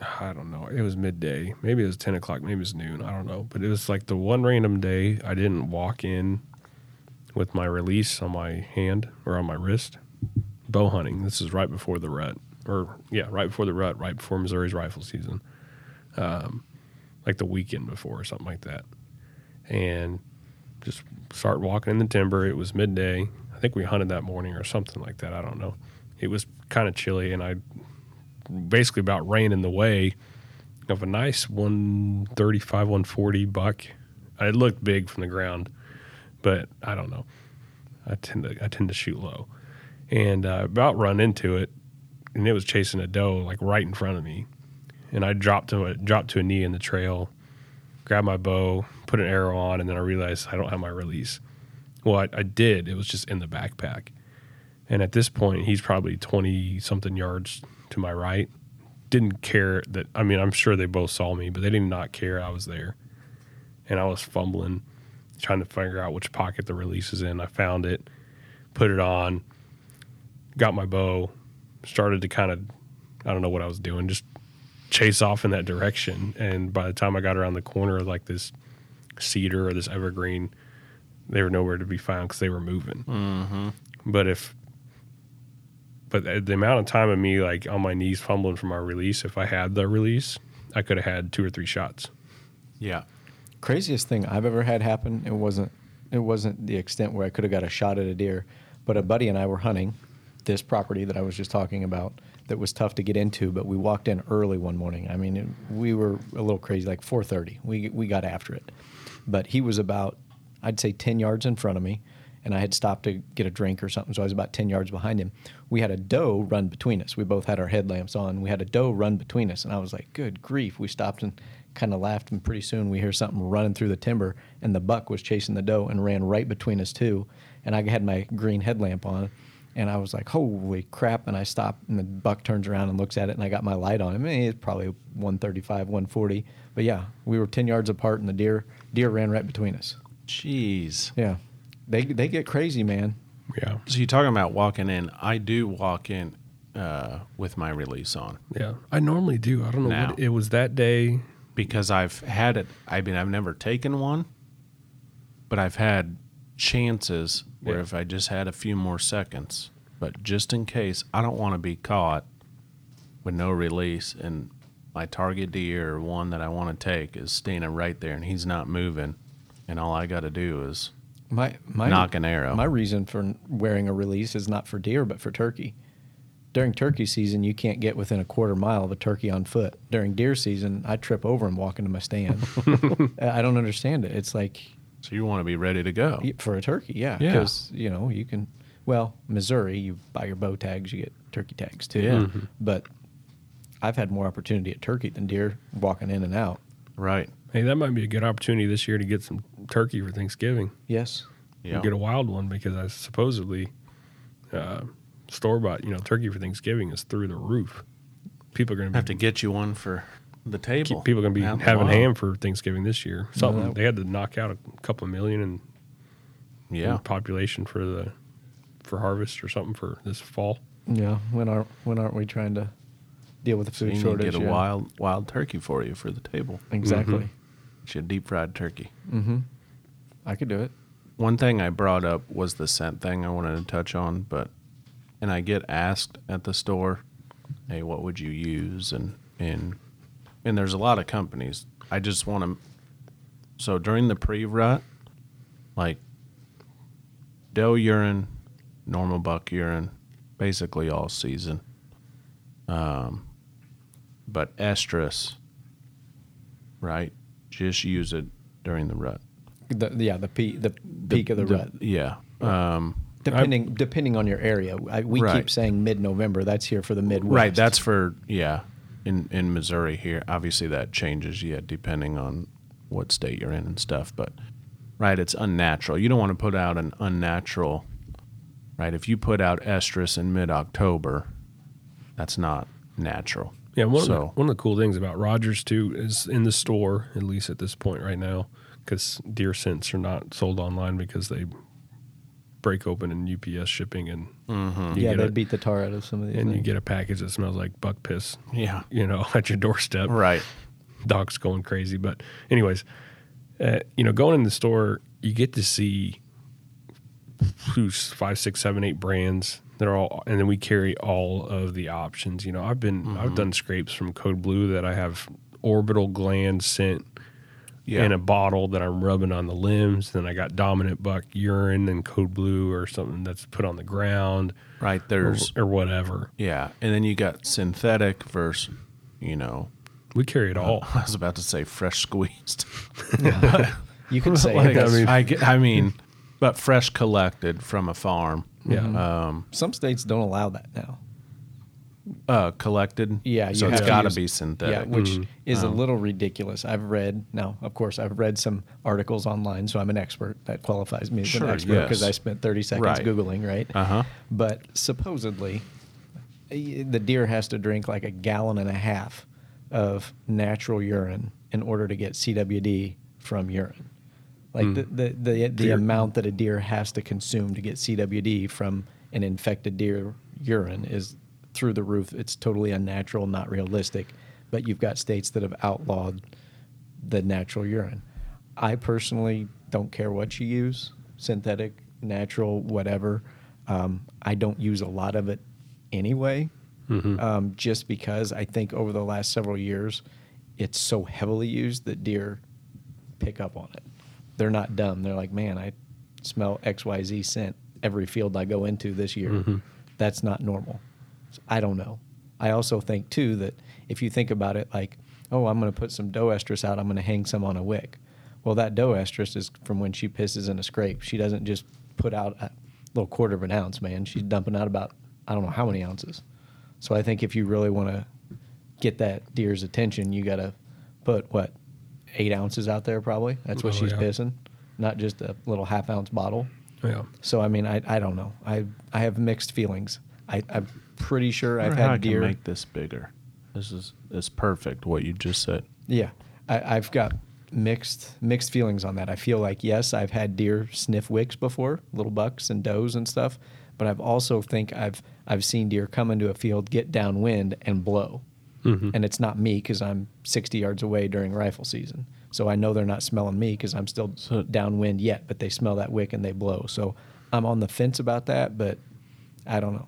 I don't know. It was midday. Maybe it was ten o'clock. Maybe it was noon. I don't know. But it was like the one random day I didn't walk in with my release on my hand or on my wrist. Bow hunting. This is right before the rut, or yeah, right before the rut, right before Missouri's rifle season. Um, like the weekend before or something like that. And just start walking in the timber. It was midday. I think we hunted that morning or something like that. I don't know. It was kind of chilly, and I basically about ran in the way of a nice 135, 140 buck. It looked big from the ground, but I don't know. I tend to I tend to shoot low, and uh, about run into it, and it was chasing a doe like right in front of me, and I dropped to a dropped to a knee in the trail, grabbed my bow, put an arrow on, and then I realized I don't have my release. Well, I, I did. It was just in the backpack. And at this point, he's probably 20 something yards to my right. Didn't care that, I mean, I'm sure they both saw me, but they did not care I was there. And I was fumbling, trying to figure out which pocket the release is in. I found it, put it on, got my bow, started to kind of, I don't know what I was doing, just chase off in that direction. And by the time I got around the corner of like this cedar or this evergreen, they were nowhere to be found because they were moving. mm-hmm. But if, but the amount of time of me like on my knees fumbling for my release, if I had the release, I could have had two or three shots. yeah craziest thing I've ever had happen. It wasn't it wasn't the extent where I could have got a shot at a deer, but a buddy and I were hunting this property that I was just talking about that was tough to get into, but we walked in early one morning. I mean, it, we were a little crazy, like 4:30. We we got after it, but he was about I'd say 10 yards in front of me, and I had stopped to get a drink or something, so I was about 10 yards behind him. We had a doe run between us. We both had our headlamps on. We had a doe run between us, and I was like, "Good grief!" We stopped and kind of laughed, and pretty soon we hear something running through the timber, and the buck was chasing the doe and ran right between us too. And I had my green headlamp on, and I was like, "Holy crap!" And I stopped, and the buck turns around and looks at it, and I got my light on him. I mean, it's probably 135, 140, but yeah, we were 10 yards apart, and the deer deer ran right between us. jeez Yeah, they they get crazy, man. Yeah. so you're talking about walking in i do walk in uh, with my release on Yeah. I normally do. I don't know Now. what it was that day. because I've had it. I mean, I've never taken one, but I've had chances where Yeah. if I just had a few more seconds, but just in case, I don't want to be caught with no release and my target deer or one that I want to take is standing right there and he's not moving, and all I got to do is My my Knock an arrow. My reason for wearing a release is not for deer, but for turkey. During turkey season, you can't get within a quarter mile of a turkey on foot. During deer season, I trip over and walk into my stand. I don't understand it. It's like so you want to be ready to go. for a turkey, yeah, Yeah. because you know you can. Well, Missouri, you buy your bow tags, you get turkey tags too. Yeah. Mm-hmm. But I've had more opportunity at turkey than deer walking in and out. Right. Hey, that might be a good opportunity this year to get some turkey for Thanksgiving. Yes. Yeah. Get a wild one because I supposedly uh, store bought, you know, turkey for Thanksgiving is through the roof. People are going to have to to get you one for the table. people are going to be Out having ham for Thanksgiving this year. Something that- they had to knock out a couple of million in, in Yeah. population for the for harvest or something for this fall. Yeah. When are when aren't we trying to deal with the So food you need to shortage? get a yeah. wild wild turkey for you for the table. Exactly. Get you a deep fried turkey. Mm-hmm. I could do it. One thing I brought up was the scent thing I wanted to touch on, but and I get asked at the store, "Hey, what would you use?" and and and there's a lot of companies. I just want to. So during the pre-rut, like doe urine, normal buck urine, basically all season. Um, but estrus, right? Just use it during the rut. The, yeah, the peak the peak of the, rut. Yeah. Um, Depending depending on your area, I, we Right. keep saying mid November. That's here for the Midwest. right. That's for yeah. In in Missouri here, obviously that changes. Yeah, depending on what state you're in and stuff. But right, it's unnatural. You don't want to put out an unnatural. Right. If you put out estrus in mid October, that's not natural. Yeah, one of the one of the cool things about Rogers too is in the store, at least at this point right now, because deer scents are not sold online because they break open in UPS shipping and you yeah, they a, beat the tar out of some of these. and you get a package that smells like buck piss, Yeah. you know, at your doorstep. Right. Dogs going crazy, but anyways, uh, you know, going in the store, you get to see who's five, six, seven, eight brands. They're all, and then we carry all of the options. You know, I've been, I've done scrapes from Code Blue that I have orbital gland scent Yeah. in a bottle that I'm rubbing on the limbs. Then I got dominant buck urine and Code Blue or something that's put on the ground right. There's or whatever. yeah, and then you got synthetic versus, you know, We carry it all. I was about to say fresh squeezed. you can say Like, I mean, I, I mean, but fresh collected from a farm. Yeah. Um, some states don't allow that now. Uh, collected. Yeah, you so it's have to got to use- be Yeah, synthetic. which is Um, a little ridiculous. I've read now, of course, I've read some articles online, so I'm an expert. That qualifies me as Sure, an expert because yes. I spent 30 seconds Right. googling, right? Uh huh. But supposedly, the deer has to drink like a gallon and a half of natural urine in order to get CWD from urine. Like the the the, the Deer- amount that a deer has to consume to get CWD from an infected deer urine is through the roof. It's totally unnatural, not realistic. But you've got states that have outlawed the natural urine. I personally don't care what you use, synthetic, natural, whatever. Um, I don't use a lot of it anyway, um, just because I think over the last several years, it's so heavily used that deer pick up on it. They're not dumb. They're like, man, I smell XYZ scent every field I go into this year. That's not normal. I don't know. I also think too that if you think about it like, oh, I'm going to put some doe estrus out, I'm going to hang some on a wick. Well, that doe estrus is from when she pisses in a scrape. She doesn't just put out a little quarter of an ounce, man. She's dumping out about I don't know how many ounces. So I think if you really want to get that deer's attention, you got to put what eight ounces out there probably. That's what Oh, she's yeah. pissing, not just a little half ounce bottle. Yeah. So I mean, I, I don't know. I I have mixed feelings. I, I'm pretty sure I've wonder I had can deer. make this bigger. This is is perfect. What you just said. Yeah, I, I've got mixed mixed feelings on that. I feel like yes, I've had deer sniff wicks before, little bucks and does and stuff, but I've also think I've I've seen deer come into a field, get downwind, and blow. Mm-hmm. and it's not me because I'm 60 yards away during rifle season. So I know they're not smelling me because I'm still So- downwind yet, but they smell that wick and they blow. So I'm on the fence about that, but I don't know.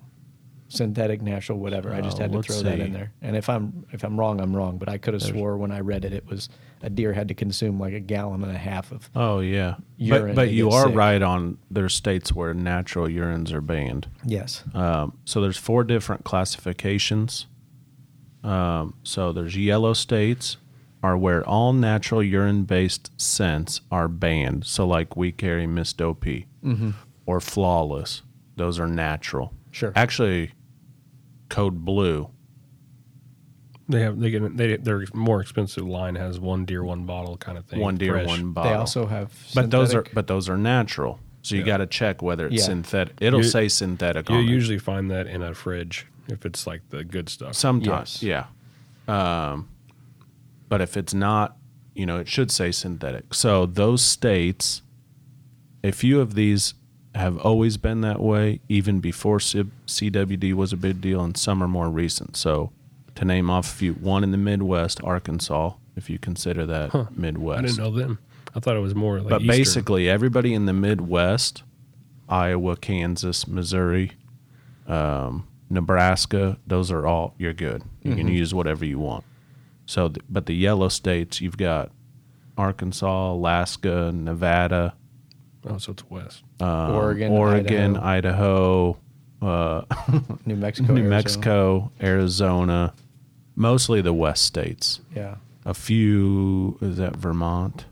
Synthetic, natural, whatever. I just Oh, had to let's throw that see. in there. And if I'm if I'm wrong, I'm wrong. But I could have swore when I read it, it was a deer had to consume like a gallon and a half of. Oh yeah, Urine but but you get are sick. right on. There's states where natural urines are banned. Yes. Um, so there's four different classifications. Um, so there's yellow states are where all natural urine based scents are banned. So like we carry Mrs. Doe Pee or Flawless. Those are natural. Sure. Actually, Code Blue. They have they get they their more expensive line has one deer one bottle kind of thing. one deer, fresh. one bottle. They also have. but those are but those are natural. So you Yeah. got to check whether it's Yeah. synthetic. It'll You- say synthetic You on it. usually find that in a fridge if it's like the good stuff. Sometimes, Yes. yeah. Um, but if it's not, you know, it should say synthetic. So those states, a few of these have always been that way, even before C- CWD was a big deal, and some are more recent. So to name off a few, one in the Midwest, Arkansas, if you consider that Midwest. I didn't know them. I thought it was more like But Eastern. basically, everybody in the Midwest, Iowa, Kansas, Missouri, um, Nebraska, those are all you're good. You Mm-hmm. can use whatever you want. So, but the yellow states, you've got Arkansas, Alaska, Nevada, oh, so it's west. um, Oregon, Oregon, Idaho, uh, New Mexico. New Arizona. Mexico, Arizona, mostly the west states. Yeah. A few is that Vermont?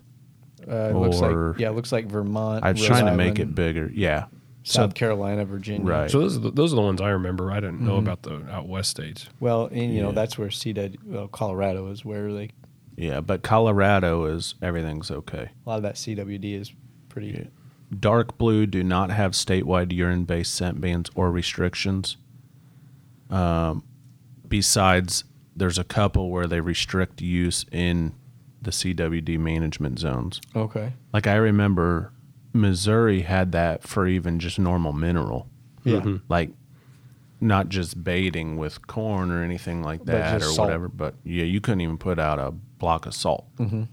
Uh, it looks Or- like yeah, it looks like Vermont. I was Rhode trying to make it bigger. Yeah. South Carolina, Virginia. Right. So those are the, those are the ones I remember. I didn't know Mhm. about the out west states. Well, and you know that's where CW, well, Colorado is where they Yeah, but Colorado is everything's okay. a lot of that CWD is pretty. Yeah. Dark blue do not have statewide urine based scent bans or restrictions. Um, besides, there's a couple where they restrict use in the CWD management zones. Okay. Like I remember Missouri had that for even just normal mineral. Yeah. Mhm. Like not just baiting with corn or anything like that or salt. whatever, but yeah, you couldn't even put out a block of salt. Mm-hmm.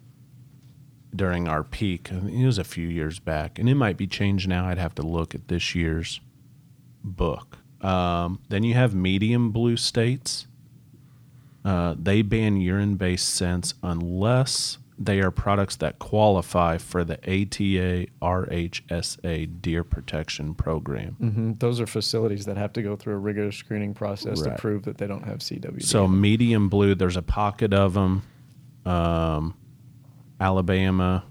During our peak. I mean, It was a few years back, and it might be changed now. I'd have to look at this year's book. Um, then you have medium blue states. Uh, they ban urine based scents unless they are products that qualify for the ATA RHSA Deer Protection Program. Mm-hmm. Those are facilities that have to go through a rigorous screening process Right. to prove that they don't have CWD. So medium blue, there's a pocket of them. Um, Alabama,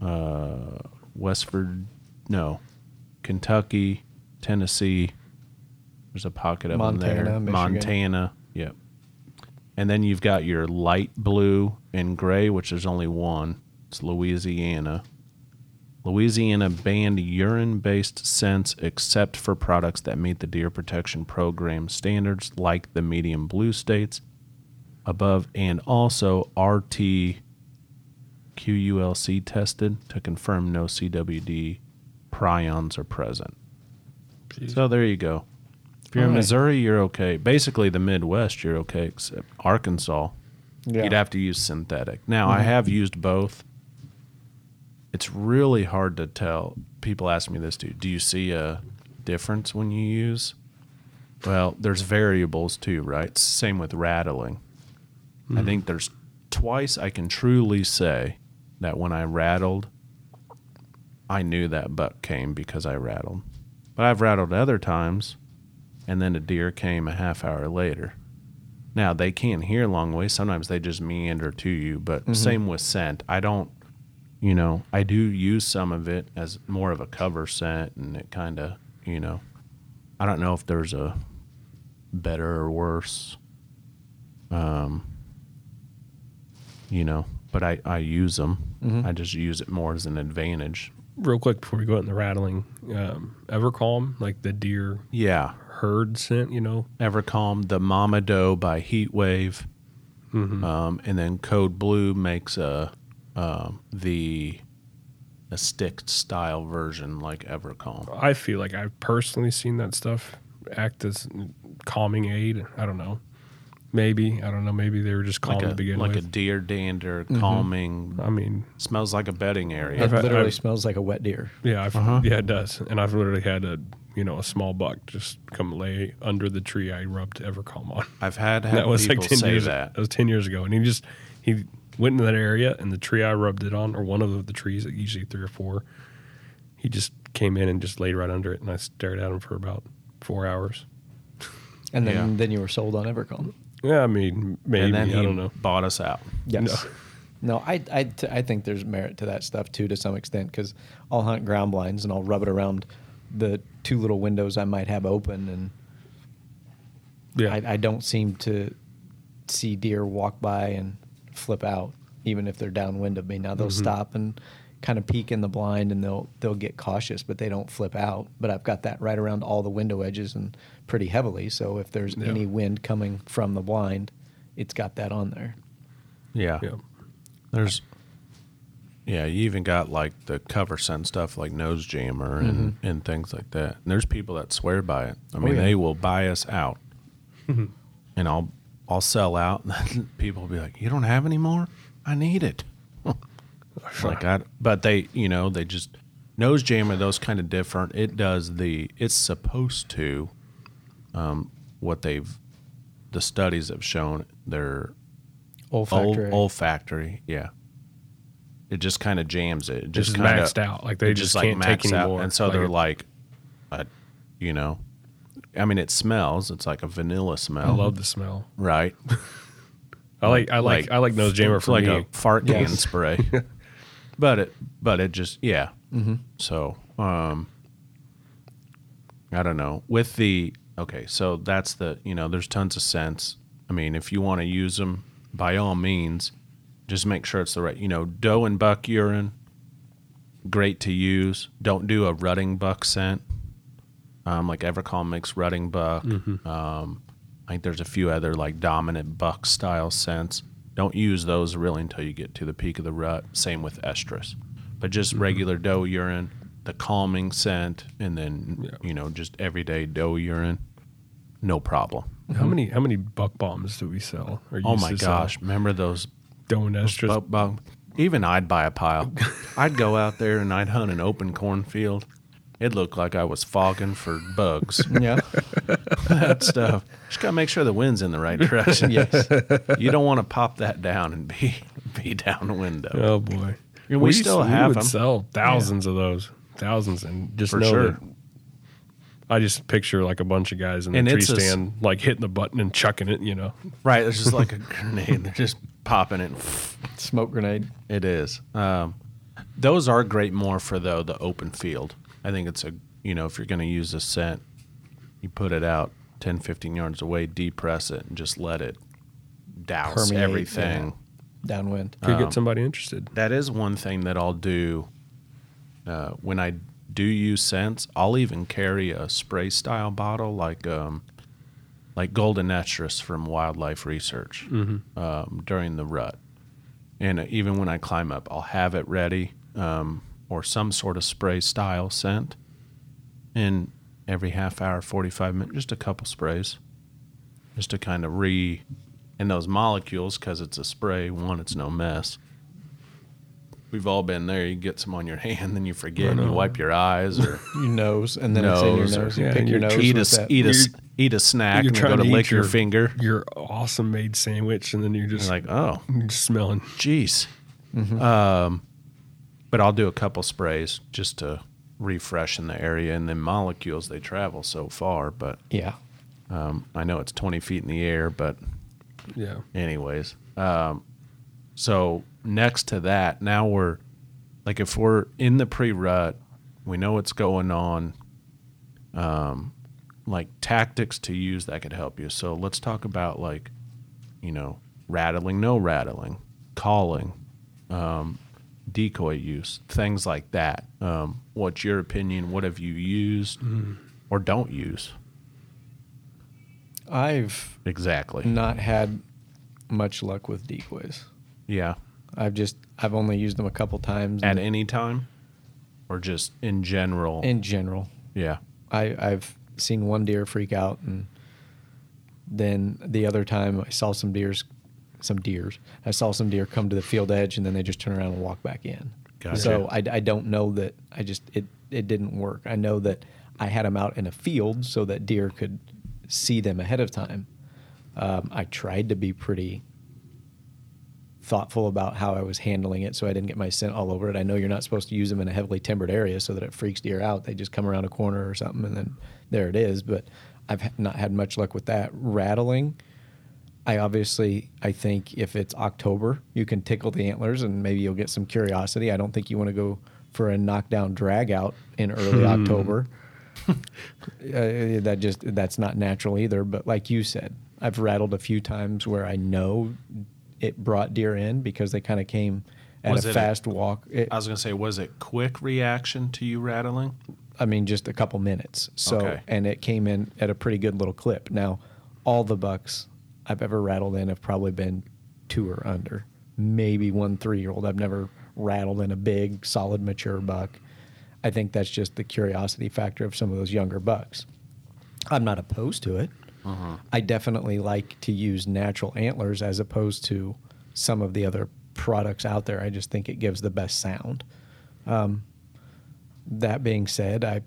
uh, West Virginia, no, Kentucky, Tennessee. There's a pocket of them there. Montana, Michigan. Montana, yep. And then you've got your light blue and gray, which there's only one. It's Louisiana. Louisiana banned urine based scents except for products that meet the Deer Protection Program standards, like the medium blue states above, and also RT QuIC tested to confirm no CWD prions are present. Jeez. So there you go. If you're in Alright. Missouri, you're okay. Basically, the Midwest, you're okay, except Arkansas. yeah. You'd have to use synthetic. Now, I mm-hmm. have used both. It's really hard to tell. People ask me this too. Do you see a difference when you use? Well, there's variables too, right? Same with rattling. I think there's twice I can truly say that when I rattled, I knew that buck came because I rattled. But I've rattled other times, and then a deer came a half hour later. Now they can't hear long ways. Sometimes they just meander to you. But same with scent. I don't, you know, I do use some of it as more of a cover scent, and it kind of, you know, I don't know if there's a better or worse. Um, you know, but I I use them. Mhm. I just use it more as an advantage. Real quick before we go into the rattling, um, Evercalm, like the deer Yeah, herd scent, you know. Evercalm, the Mama Doe by Heatwave. Mm-hmm. Um, and then Code Blue makes a um, the a stick style version like Evercalm. I feel like I've personally seen that stuff act as calming aid. I don't know. Maybe I don't know. Maybe they were just calm like to a begin like a deer dander, calming. I mean, Smells like a bedding area. It I've- literally I've- smells like a wet deer. yeah, I've, Uh-huh. yeah, it does. And I've literally had a you know a small buck just come lay under the tree I rubbed Evercalm on. I've had, had that was people like ten say years. that. That was ten years ago, and he just he went into that area, and the tree I rubbed it on, or one of the trees, like usually three or four, he just came in and just laid right under it, and I stared at him for about four hours. And then, Yeah. then you were sold on Evercalm. Yeah, I mean, maybe and then he I don't know. bought us out. Yes. No, I, I, t- I think there's merit to that stuff too, to some extent, because I'll hunt ground blinds and I'll rub it around the two little windows I might have open, and Yeah, I, I don't seem to see deer walk by and flip out, even if they're downwind of me. Now they'll Mhm. stop and kind of peek in the blind, and they'll they'll get cautious, but they don't flip out. But I've got that right around all the window edges and pretty heavily. So if there's Yeah. any wind coming from the blind, it's got that on there. Yeah. yeah. There's, yeah, you even got like the cover scent stuff like nose jammer and, mm-hmm. and things like that. And there's people that swear by it. I oh, mean, yeah. they will buy us out, mm-hmm. and I'll I'll sell out. And people will be like, "You don't have any more? I need it." Like I, but they, you know, they just nose jammer. Those kind of different. It does the. It's supposed to. Um, what they've, the studies have shown, they're Olfactory. Ol- olfactory, yeah. It just kind of jams it. It just is kind maxed out. Like they it just, can't take max any out. more. And so they're it- like, uh, you know, I mean, it smells. It's like a vanilla smell. I love the smell. right. I like I like, I like nose jammer for like me. a fart can Yes. spray. but it, but it just, yeah. Mm-hmm. So, um, I don't know. With the okay, so that's the you know, there's tons of scents. I mean, if you want to use them, by all means, just make sure it's the right. You know, doe and buck urine, great to use. Don't do a rutting buck scent. Um, like Evercalm makes rutting buck. Um, I think there's a few other like dominant buck style scents. Don't use those really until you get to the peak of the rut. Same with estrus, but just mm-hmm. regular doe urine, the calming scent, and then Yeah. you know just everyday doe urine, no problem. How mm-hmm. many how many buck bombs do we sell? Or Oh my to sell? gosh, remember those Don't estrus. buck bug? Even I'd buy a pile. I'd go out there and I'd hunt an open cornfield. It looked like I was fogging for bugs. yeah. That stuff. Just gotta make sure the wind's in the right direction. yes. You don't want to pop that down and be be down the window. Oh boy, Yeah, we used still to- have would 'em. sell thousands of those, thousands, and just For know sure. that. I just picture like a bunch of guys in the And tree it's a s- stand, like hitting the button and chucking it. You know, Right, it's just like a grenade. They're just popping it. Smoke grenade. It is. Um, those are great more for though the open field. I think it's a you know if you're going to use a scent, you put it out 10, 15 yards away, depress it, and just let it douse Permeate, everything. Downwind. could Um, get somebody interested. That is one thing that I'll do uh, when I do use scents. I'll even carry a spray style bottle like um, like golden estrus from Wildlife Research um, during the rut, and uh, even when I climb up, I'll have it ready um, or some sort of spray style scent. And every half hour, forty five minutes, just a couple sprays, just to kind of re. And those molecules, because it's a spray, one, it's no mess. We've all been there. You get some on your hand, then you forget, and you wipe your eyes, or Your nose, and then it's in your Nose or- You Yeah, pick your nose. eat a with s- that. eat a s- You're- eat a snack, You're and you go trying to to lick your, your- finger. Your awesome made sandwich, and then you're just You're like, oh, you're just smelling. jeez. Mm-hmm. Um, but I'll do a couple sprays just to refresh in the area, and then molecules they travel so far. But Yeah. um, I know it's 20 feet in the air, but Yeah, anyways. Um, so next to that, now we're like if we're in the pre-rut, we know what's going on. Um, like tactics to use that could help you. So let's talk about like, you know, rattling, no rattling, calling, um, decoy use, things like that. Um, what's your opinion? What have you used or don't use? I've Exactly. not had much luck with decoys. Yeah. I've just I've only used them a couple times. At any time, or just in general? in general, yeah. I I've seen one deer freak out and Then the other time I saw some deers, some deers. I saw some deer come to the field edge and then they just turn around and walk back in. Gotcha. So I, I don't know that I just it it didn't work. I know that I had them out in a field so that deer could see them ahead of time. Um, I tried to be pretty thoughtful about how I was handling it so I didn't get my scent all over it. I know you're not supposed to use them in a heavily timbered area so that it freaks deer out. They just come around a corner or something and then there it is. But I've not had much luck with that. Rattling, I obviously I think if it's October, you can tickle the antlers and maybe you'll get some curiosity. I don't think you want to go for a knockdown drag out in early October. uh, that just that's not natural either. But like you said, I've rattled a few times where I know it brought deer in because they kind of came at Was a it a- fast walk. It, I was gonna say, was it quick reaction to you rattling? I mean, just a couple minutes. So, Okay. and it came in at a pretty good little clip. Now, all the bucks I've ever rattled in have probably been two or under. Maybe one three year old. I've never rattled in a big, solid, mature buck. I think that's just the curiosity factor of some of those younger bucks. I'm not opposed to it. I definitely like to use natural antlers as opposed to some of the other products out there. I just think it gives the best sound. Um, that being said, I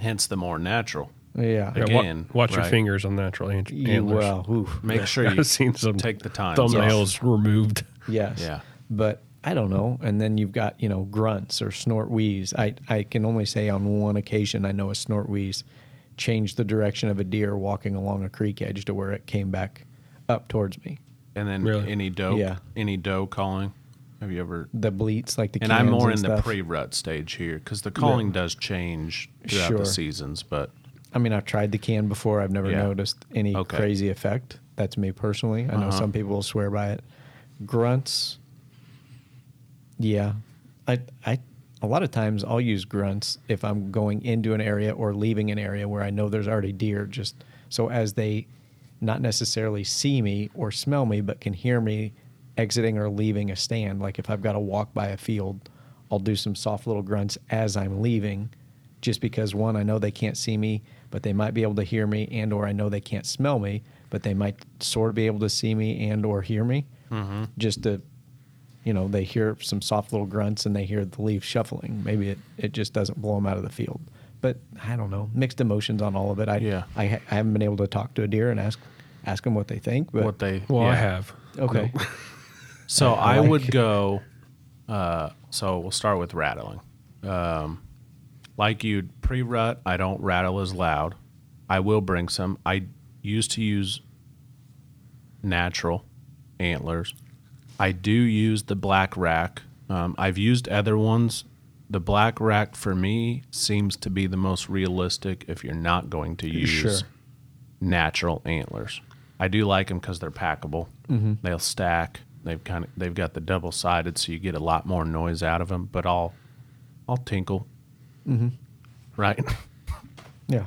Hence the more natural. Yeah, Yeah, wa- Again, watch your right. fingers on natural ant- You- antlers. well, oof. Make sure you I've seen some take the time. thumbnails removed. yes, Yeah. but I don't know. And then you've got you know grunts or snort wheeze. I I can only say on one occasion I know a snort wheeze changed the direction of a deer walking along a creek edge to where it came back up towards me. And then Really? any doe, Yeah. any doe calling. Have you ever? The bleats like the And I'm more and in the stuff. pre-rut stage here because the calling does change throughout Sure. the seasons. But I mean, I've tried the can before. I've never Yeah. noticed any Okay. crazy effect. That's me personally. I know Uh-huh. some people will swear by it. Grunts, yeah, I I a lot of times I'll use grunts if I'm going into an area or leaving an area where I know there's already deer. Just so as they not necessarily see me or smell me, but can hear me exiting or leaving a stand. Like if I've got to walk by a field, I'll do some soft little grunts as I'm leaving, just because one, I know they can't see me, but they might be able to hear me, and or I know they can't smell me, but they might sort of be able to see me and or hear me. Mm-hmm. Just to, you know, they hear some soft little grunts and they hear the leaves shuffling. Maybe it, it just doesn't blow them out of the field. But I don't know, mixed emotions on all of it. I Yeah. I, I haven't been able to talk to a deer and ask ask them what they think. But what they Well, I have. okay, So I I like would go. Uh, so we'll start with rattling. Um, like you'd pre-rut, I don't rattle as loud. I will bring some. I used to use natural antlers. I do use the black rack. Um, I've used other ones. The black rack for me seems to be the most realistic if you're not going to use Sure. natural antlers. I do like them because they're packable. Mm-hmm. They'll stack. They've kind of they've got the double sided, so you get a lot more noise out of them. But I'll I'll tinkle, Mm-hmm. right, yeah,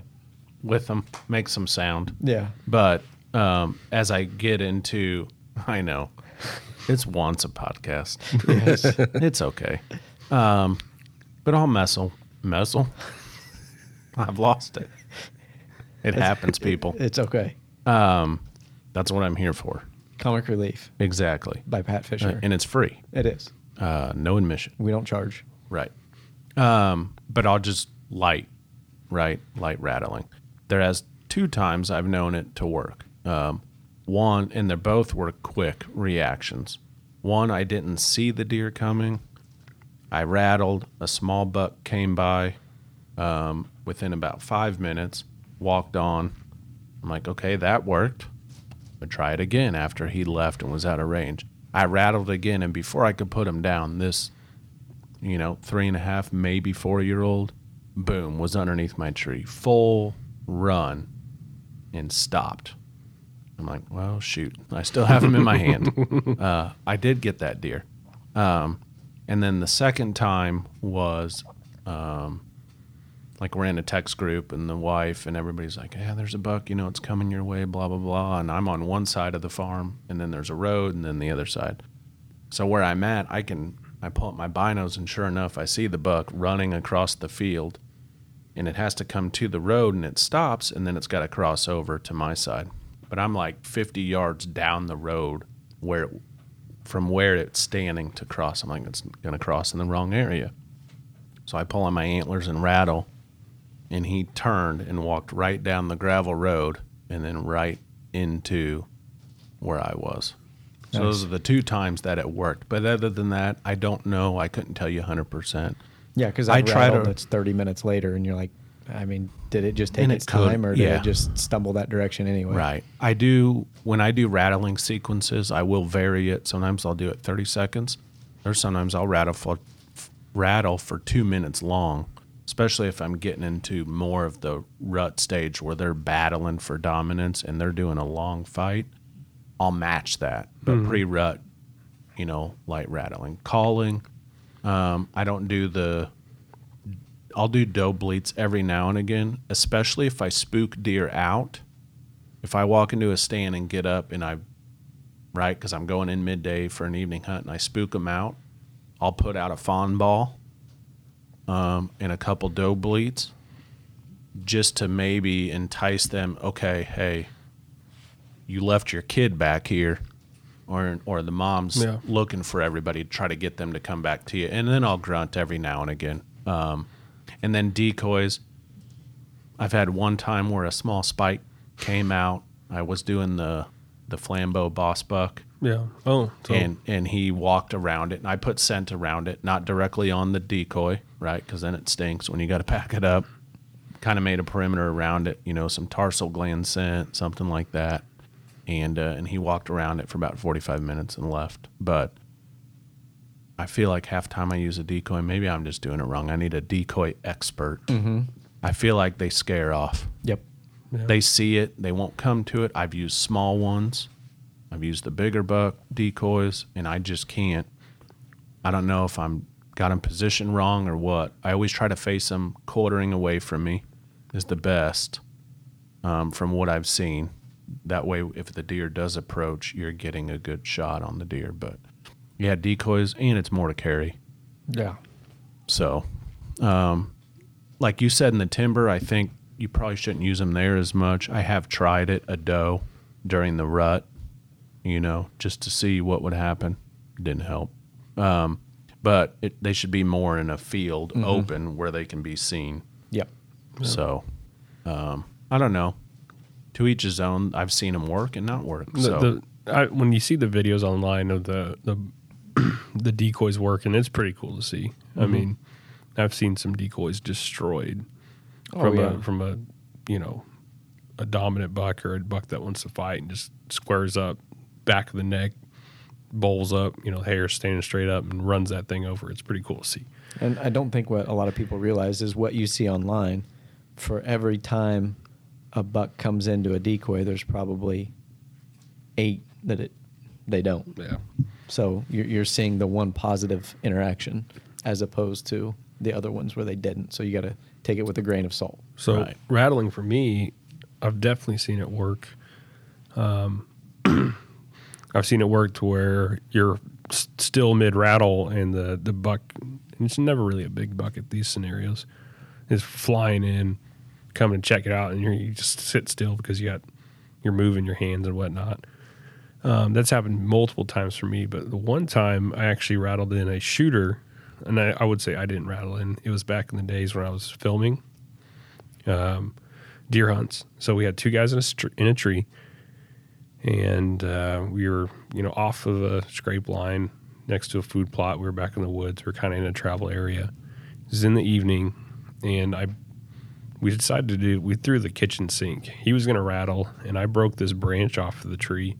with them, make some sound. yeah, But um, as I get into, I know it's once a podcast. yes, it's okay. Um, but I'll messle, messle. I've lost it. It happens, people. it's okay. Um, that's what I'm here for. Comic Relief Exactly. by Pat Fisher. And it's free. it is. Uh, no admission. We don't charge. Right. Um, but I'll just light, right? Light rattling. There has two times I've known it to work. Um, one, and they both were quick reactions. One, I didn't see the deer coming. I rattled. A small buck came by um, within about five minutes, walked on. I'm like, okay, that worked. But try it again after he left and was out of range. I rattled again, and before I could put him down, this you know, three and a half, maybe four year old, boom, was underneath my tree, full run, and stopped. I'm like, well, shoot, I still have him in my hand. Uh, I did get that deer. Um, and then the second time was um, like we're in a text group, and the wife and everybody's like, yeah, there's a buck, you know, it's coming your way, blah, blah, blah. And I'm on one side of the farm, and then there's a road, and then the other side. So where I'm at, I can I pull up my binos and sure enough, I see the buck running across the field, and it has to come to the road and it stops, and then it's got to cross over to my side. but I'm like 50 yards down the road where from where it's standing to cross. I'm like, it's going to cross in the wrong area. So I pull on my antlers and rattle, and he turned and walked right down the gravel road and then right into where I was. So Nice. those are the two times that it worked. But other than that, I don't know. I couldn't tell you 100%. Yeah, because I try to- It's thirty minutes later, and you're like, I mean, did it just take its it could, time, or did yeah. it just stumble that direction anyway? Right. I do when I do rattling sequences, I will vary it. Sometimes I'll do it 30 seconds, or sometimes I'll rattle for rattle for 2 minutes long, especially if I'm getting into more of the rut stage where they're battling for dominance and they're doing a long fight. I'll match that. But pre-rut, you know, light rattling, calling, um, I don't do the I'll do doe bleats every now and again, especially if I spook deer out. If I walk into a stand and get up and I, right, because I'm going in midday for an evening hunt and I spook them out, I'll put out a fawn bawl um, and a couple doe bleats just to maybe entice them. Okay, hey, you left your kid back here, or or the mom's Yeah. looking for everybody to try to get them to come back to you, and then I'll grunt every now and again. Um, and then decoys. I've had one time where a small spike came out. I was doing the the flambeau boss buck, Yeah. Oh, so and and he walked around it, and I put scent around it, not directly on the decoy, right? Because then it stinks when you got to pack it up. Kind of made a perimeter around it, you know, some tarsal gland scent, something like that, and uh, and he walked around it for about forty five minutes and left. But I feel like half time I use a decoy. Maybe I'm just doing it wrong. I need a decoy expert. I feel like they scare off. Yep. yeah. They see it, they won't come to it. I've used small ones. I've used the bigger buck decoys, and I just can't. I don't know if I'm got them positioned wrong or what. I always try to face them quartering away from me is the best um, from what I've seen. That way, if the deer does approach, you're getting a good shot on the deer. But yeah, decoys, and it's more to carry. Yeah. So, um, like you said in the timber, I think you probably shouldn't use them there as much. I have tried it a doe during the rut, you know, just to see what would happen. Didn't help. Um, but it, they should be more in a field open where they can be seen. Yep. So, um, I don't know. To each his own. I've seen them work and not work. the, so the I, when you see the videos online of the the the decoys working, it's pretty cool to see. Mm-hmm. I mean, I've seen some decoys destroyed Oh, from yeah. a from a you know a dominant buck or a buck that wants to fight and just squares up, back of the neck, bowls up, you know, hair standing straight up and runs that thing over. It's pretty cool to see. And I don't think what a lot of people realize is what you see online. For every time a buck comes into a decoy, there's probably eight that it they don't. Yeah. So you're, you're seeing the one positive interaction as opposed to the other ones where they didn't. So you got to take it with a grain of salt. So Right. rattling for me, I've definitely seen it work. Um, I've seen it work to where you're s- still mid rattle and the the buck. And it's never really a big buck at these scenarios. Is flying in, coming to check it out, and you just sit still because you got you're moving your hands and whatnot. Um, that's happened multiple times for me, but the one time I actually rattled in a shooter, and I, I would say I didn't rattle in. It was back in the days when I was filming um, deer hunts. So we had two guys in a in a tree, and uh, we were you know off of a scrape line next to a food plot. We were back in the woods. We are kind of in a travel area. It was in the evening, and I we decided to do we threw the kitchen sink. He was going to rattle, and I broke this branch off of the tree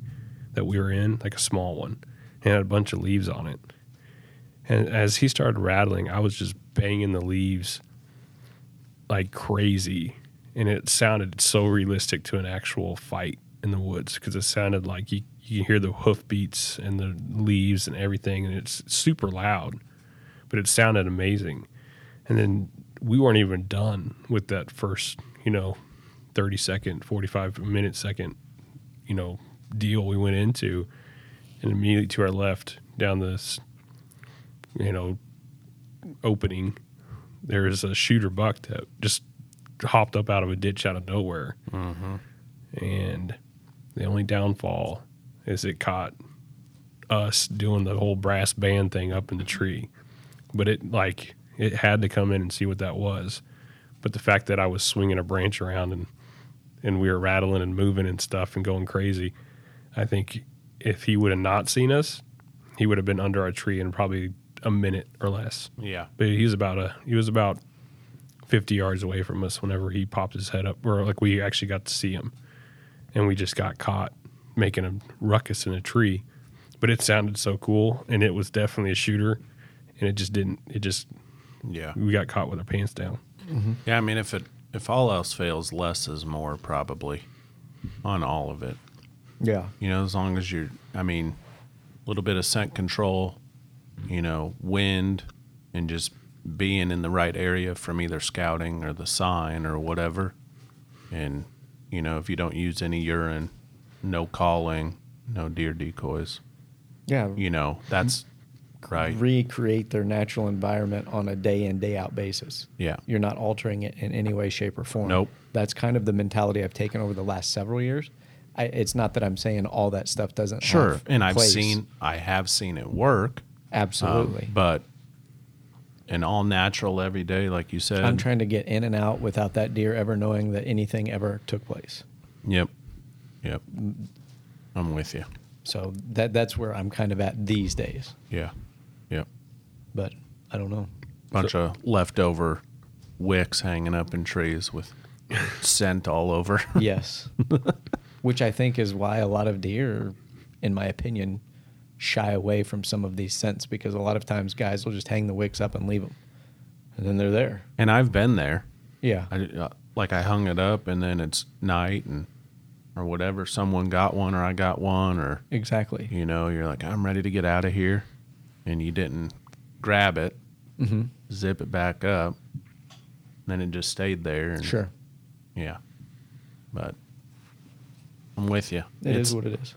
that we were in, like a small one, and had a bunch of leaves on it. And as he started rattling, I was just banging the leaves like crazy, and it sounded so realistic to an actual fight in the woods because it sounded like you you can hear the hoof beats and the leaves and everything, and it's super loud, but it sounded amazing. And then we weren't even done with that first, you know, thirty second, forty five minute second, you know, deal we went into, and immediately to our left down this, you know, opening there is a shooter buck that just hopped up out of a ditch out of nowhere. Mm-hmm. And The only downfall is it caught us doing the whole brass band thing up in the tree. But it like it had to come in and see what that was. But the fact that I was swinging a branch around and and we were rattling and moving and stuff and going crazy, I think if he would have not seen us, he would have been under our tree in probably a minute or less. Yeah. But he was about a he was about fifty yards away from us whenever he popped his head up, or like we actually got to see him, and we just got caught making a ruckus in a tree. But it sounded so cool, and it was definitely a shooter, and it just didn't. It just Yeah. we got caught with our pants down. Mm-hmm. Yeah. I mean, if it if all else fails, less is more probably on all of it. Yeah. You know, as long as you're, I mean, a little bit of scent control, you know, wind, and just being in the right area from either scouting or the sign or whatever. And, you know, if you don't use any urine, no calling, no deer decoys, Yeah. you know, that's right. Recreate their natural environment on a day in, day out basis. Yeah. You're not altering it in any way, shape, or form. Nope. That's kind of the mentality I've taken over the last several years. I, it's not that I'm saying all that stuff doesn't Sure. And I've place. seen, I have seen it work. um, absolutely. but an all natural every day, like you said. I'm trying to get in and out without that deer ever knowing that anything ever took place. Yep. Yep. I'm with you. So that that's where I'm kind of at these days. Yeah. Yep. But I don't know. Bunch of leftover wicks hanging up in trees with scent all over. Yes. Which I think is why a lot of deer, in my opinion, shy away from some of these scents because a lot of times guys will just hang the wicks up and leave them. And then they're there. and I've been there. Yeah. I uh, like I hung it up and then it's night and or whatever. Someone got one or I got one or exactly. you know you're like I'm ready to get out of here, and you didn't grab it, hmm zip it back up, then it just stayed there. And Sure. Yeah. But I'm with you. It it's is what it is.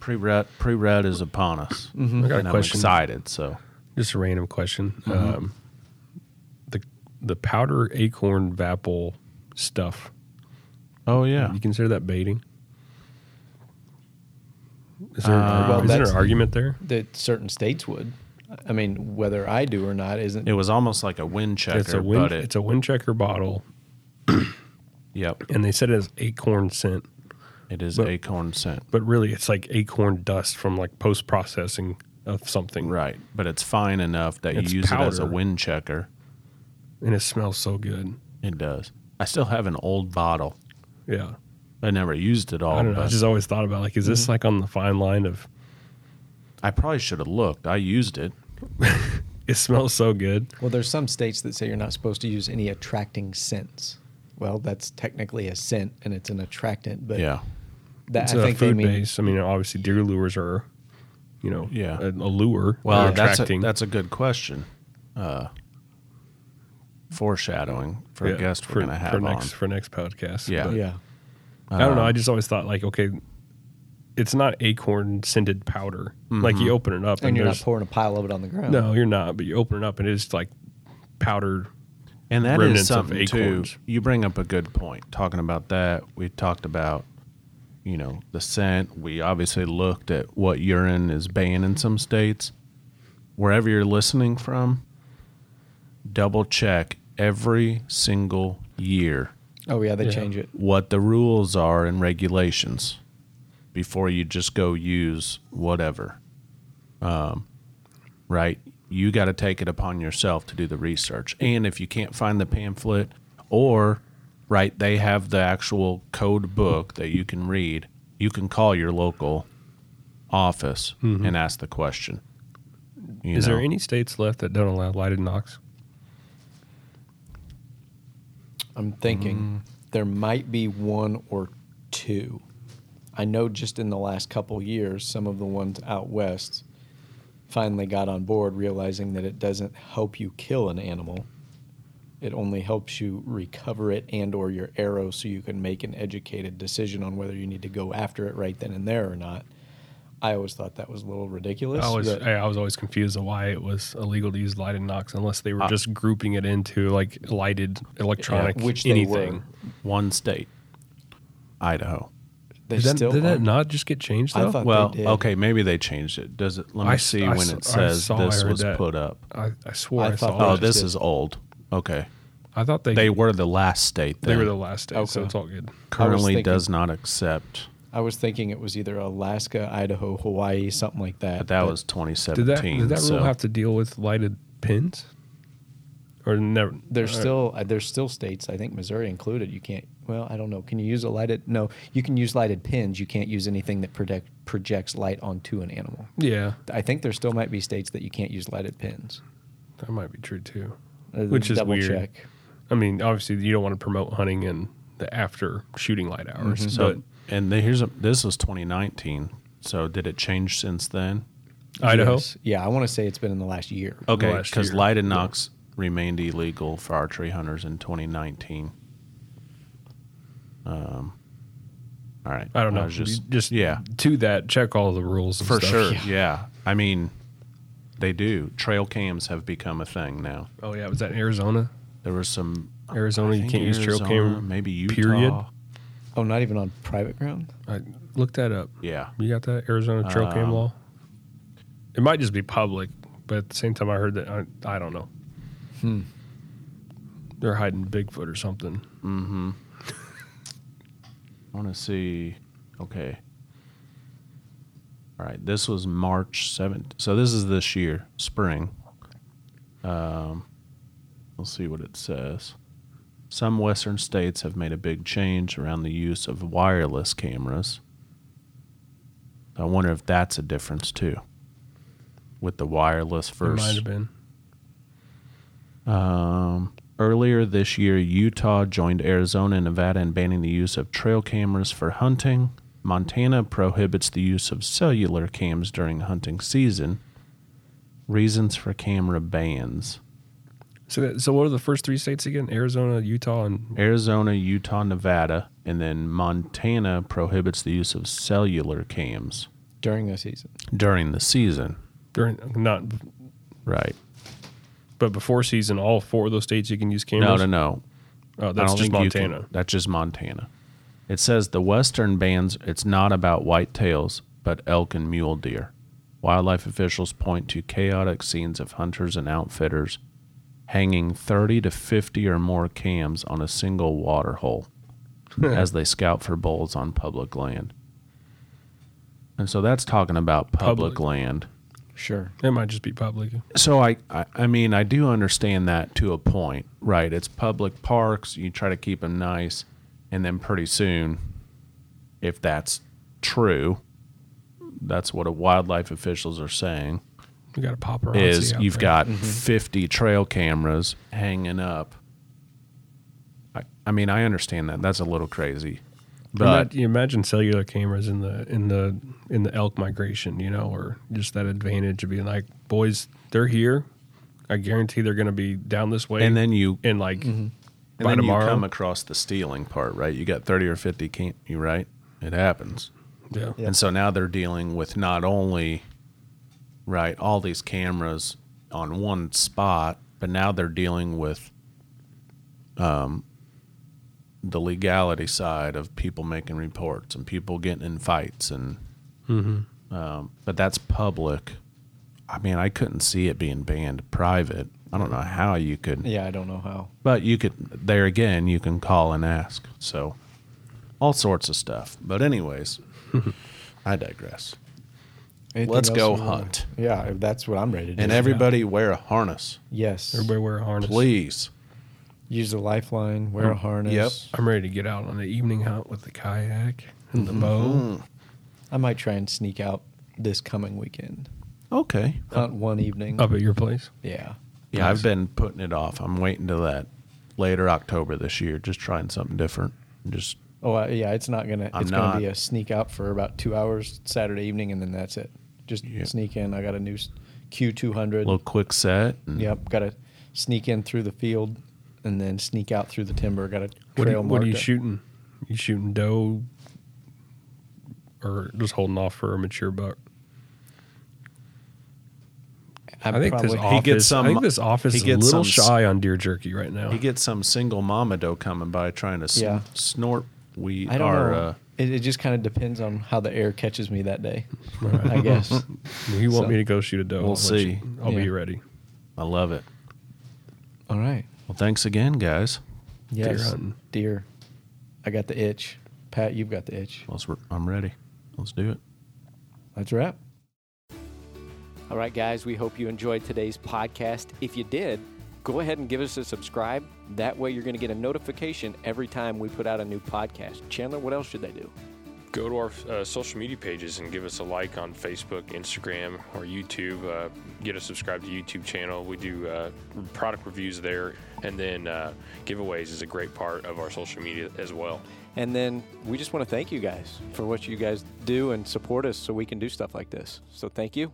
pre-rut. Pre-rut is upon us, Mhm. I got a and I'm question. excited. So Just a random question. Mm-hmm. Um, the the powder acorn vapple stuff. oh yeah, You consider that baiting? Is there, Uh, Well, is there an argument there? That certain states would. I mean, whether I do or not isn't. it was almost like a wind checker, it's a wind, but it, it's a wind checker bottle, yep, and they said it has acorn scent, it is but- acorn scent. but really it's like acorn dust from like post processing of something, Right, but it's fine enough that It's you use it as a wind checker. And it smells so good. It does. I still have an old bottle. Yeah, I never used it all. I don't know. I just always thought about like, is Mm-hmm. this like on the fine line of I probably should have looked. I used it. it smells so good? Well, there's some states that say you're not supposed to use any attracting scents. Well, that's technically a scent and it's an attractant, but yeah, that, It's I a think they food mean base. I mean, obviously deer lures are, you know, Yeah. a, a lure. Well, that's a, that's a good question. Uh, foreshadowing for Yeah, a guest for, we're going to have for on. next for next podcast. Yeah. but- yeah. I don't know. Um, I just always thought like, okay, it's not acorn scented powder. Like you mm-hmm. open it up and, And you're not pouring a pile of it on the ground. no, you're not. But you open it up and it's like powder. And that remnants is of something too. You bring up a good point. Talking about that, we talked about, you know, the scent. We obviously looked at what urine is banned in some states. Wherever you're listening from, double check every single year Oh yeah, they Yeah. change it. what the rules are and regulations before you just go use whatever. Um, right? You got to take it upon yourself to do the research. And if you can't find the pamphlet or, right, they have the actual code book that you can read, you can call your local office and ask the question. You Is there any states left that don't allow lighted nocks? I'm thinking there might be one or two. I know just in the last couple years, some of the ones out west finally got on board, realizing that it doesn't help you kill an animal. It only helps you recover it and or your arrow so you can make an educated decision on whether you need to go after it right then and there or not. I always thought that was a little ridiculous. I was I, I was always confused of why it was illegal to use lighted nocks unless they were Uh, just grouping it into like lighted electronic which they anything. were. one state, Idaho. They Did, that, still did that not just get changed I though? thought- Well, they did. okay, maybe they changed it. Does it? Let me I see s- I when s- it says saw- this was that. put up. I, I swore I I, thought saw. they Oh, it. this did. is old. Okay, I thought they they were the last state. they were the last day, so it's all good. currently thinking- does not accept. I was thinking it was either Alaska, Idaho, Hawaii, something like that. But that was Did 2017. that did that so rule have to deal with lighted pins? Or never? There's still uh, there's still states. I think Missouri included. You can't. Well, I don't know. Can you use a lighted? No, you can use lighted pins. You can't use anything that project, projects light onto an animal. yeah, I think there still might be states that you can't use lighted pins. that might be true too. Uh, Which is double weird. check. I mean, obviously, you don't want to promote hunting in the after shooting light hours. Mm-hmm. So, but and the, here's a, this was 2019. So did it change since then? Idaho, Yes. Yeah, I want to say it's been in the last year. Okay, because year. lighted nocks remained illegal for archery hunters in 2019. Um, all right. I don't know. was just, just yeah, to that, check all the rules and for stuff. sure. Yeah. I mean, they do. Trail cams have become a thing now. Oh yeah, was that in Arizona? There was some Arizona, you can't use trail Arizona, cam. Maybe Utah. period? Oh, not even on private ground. I looked that up. Yeah. You got that Arizona trail cam Um, law? It might just be public, but at the same time, I heard that I, I don't know. Hmm. They're hiding Bigfoot or something. Mm-hmm. I want to see. Okay. All right. This was March 7th. So this is this year, spring. Um, we'll see what it says. Some Western states have made a big change around the use of wireless cameras. I wonder if that's a difference too. With the wireless It might have been. Um, earlier this year, Utah joined Arizona and Nevada in banning the use of trail cameras for hunting. Montana prohibits the use of cellular cams during hunting season. Reasons for camera bans So, so what are the first three states again? Arizona, Utah, and Arizona, Utah, Nevada, and then Montana prohibits the use of cellular cams during the season. during the season. during not, Right. But before season, all four of those states you can use No, cameras. no, no. Oh, I that's just you can- Montana. that's just Montana. It says the western bands. It's not about whitetails, but elk and mule deer. Wildlife officials point to chaotic scenes of hunters and outfitters hanging 30 to 50 or more cams on a single water hole as they scout for bulls on public land. And so that's talking about public, Public. land. Sure. It might just be public. So I, I, I mean, I do understand that to a point, right? It's public parks. You try to keep them nice, and then pretty soon, if that's true, that's what a wildlife officials are saying You got a paparazzi. is out you've there. got mm-hmm. 50 trail cameras hanging up. I, I mean, I understand that. That's a little crazy, but you imagine cellular cameras in the in the in the elk migration, you know, or just that advantage of being like, boys, they're here. I guarantee they're going to be down this way, and then you in like And by then tomorrow. you come across the stealing part, right? You got 30 or 50 cam you right? It happens. yeah. Yeah. And so now they're dealing with not only right all these cameras on one spot, but now they're dealing with um the legality side of people making reports and people getting in fights and Mm-hmm. um, but that's public. I mean, I couldn't see it being banned private. I don't know how you could Yeah, I don't know how. but you could there again you can call and ask. So all sorts of stuff. But anyways, I digress. Anything Let's go you wanna- hunt. Yeah, that's what I'm ready to do. And everybody wear a harness, Yes. Everybody wear a harness. please. Use a lifeline. Wear a harness. Yep. I'm ready to get out on the evening hunt with the kayak and the Mm-hmm. bow. I might try and sneak out this coming weekend. Okay. Hunt one evening. Up at your place. Yeah. Yeah, I've been putting it off. I'm waiting to that later October this year, just trying something different. Just Oh uh, yeah, it's not gonna. I'm it's gonna be not- a sneak out for about two hours Saturday evening, and then that's it. Just Yeah. sneak in. I got a new Q two hundred. a little quick set. and- Yep. Got to sneak in through the field, and then sneak out through the timber. Got a What, trail are, what are you marked. shooting? You shooting doe or just holding off for a mature buck? I'm I think this office. He gets some- I think this office he is a gets little some shy on deer jerky right now. He gets some single mama doe coming by trying to sn- Yeah. snort we I don't our know. uh, It, it just kind of depends on how the air catches me that day, I guess. If you want So- me to go shoot a doe, We'll I'll see. you- I'll Yeah. be ready. I love it. All right. Well, thanks again, guys. Yes. hunting. Deer. I got the itch. Pat, you've got the itch. Let's, I'm ready. Let's do it. That's a wrap. All right, guys, we hope you enjoyed today's podcast. If you did, go ahead and give us a subscribe. That way, you're going to get a notification every time we put out a new podcast. Chandler, what else should they do? Go to our uh, social media pages and give us a like on Facebook, Instagram, or YouTube. Uh, get us subscribed to YouTube channel. We do uh, product reviews there, and then uh, giveaways is a great part of our social media as well. And then we just want to thank you guys for what you guys do and support us so we can do stuff like this. So thank you.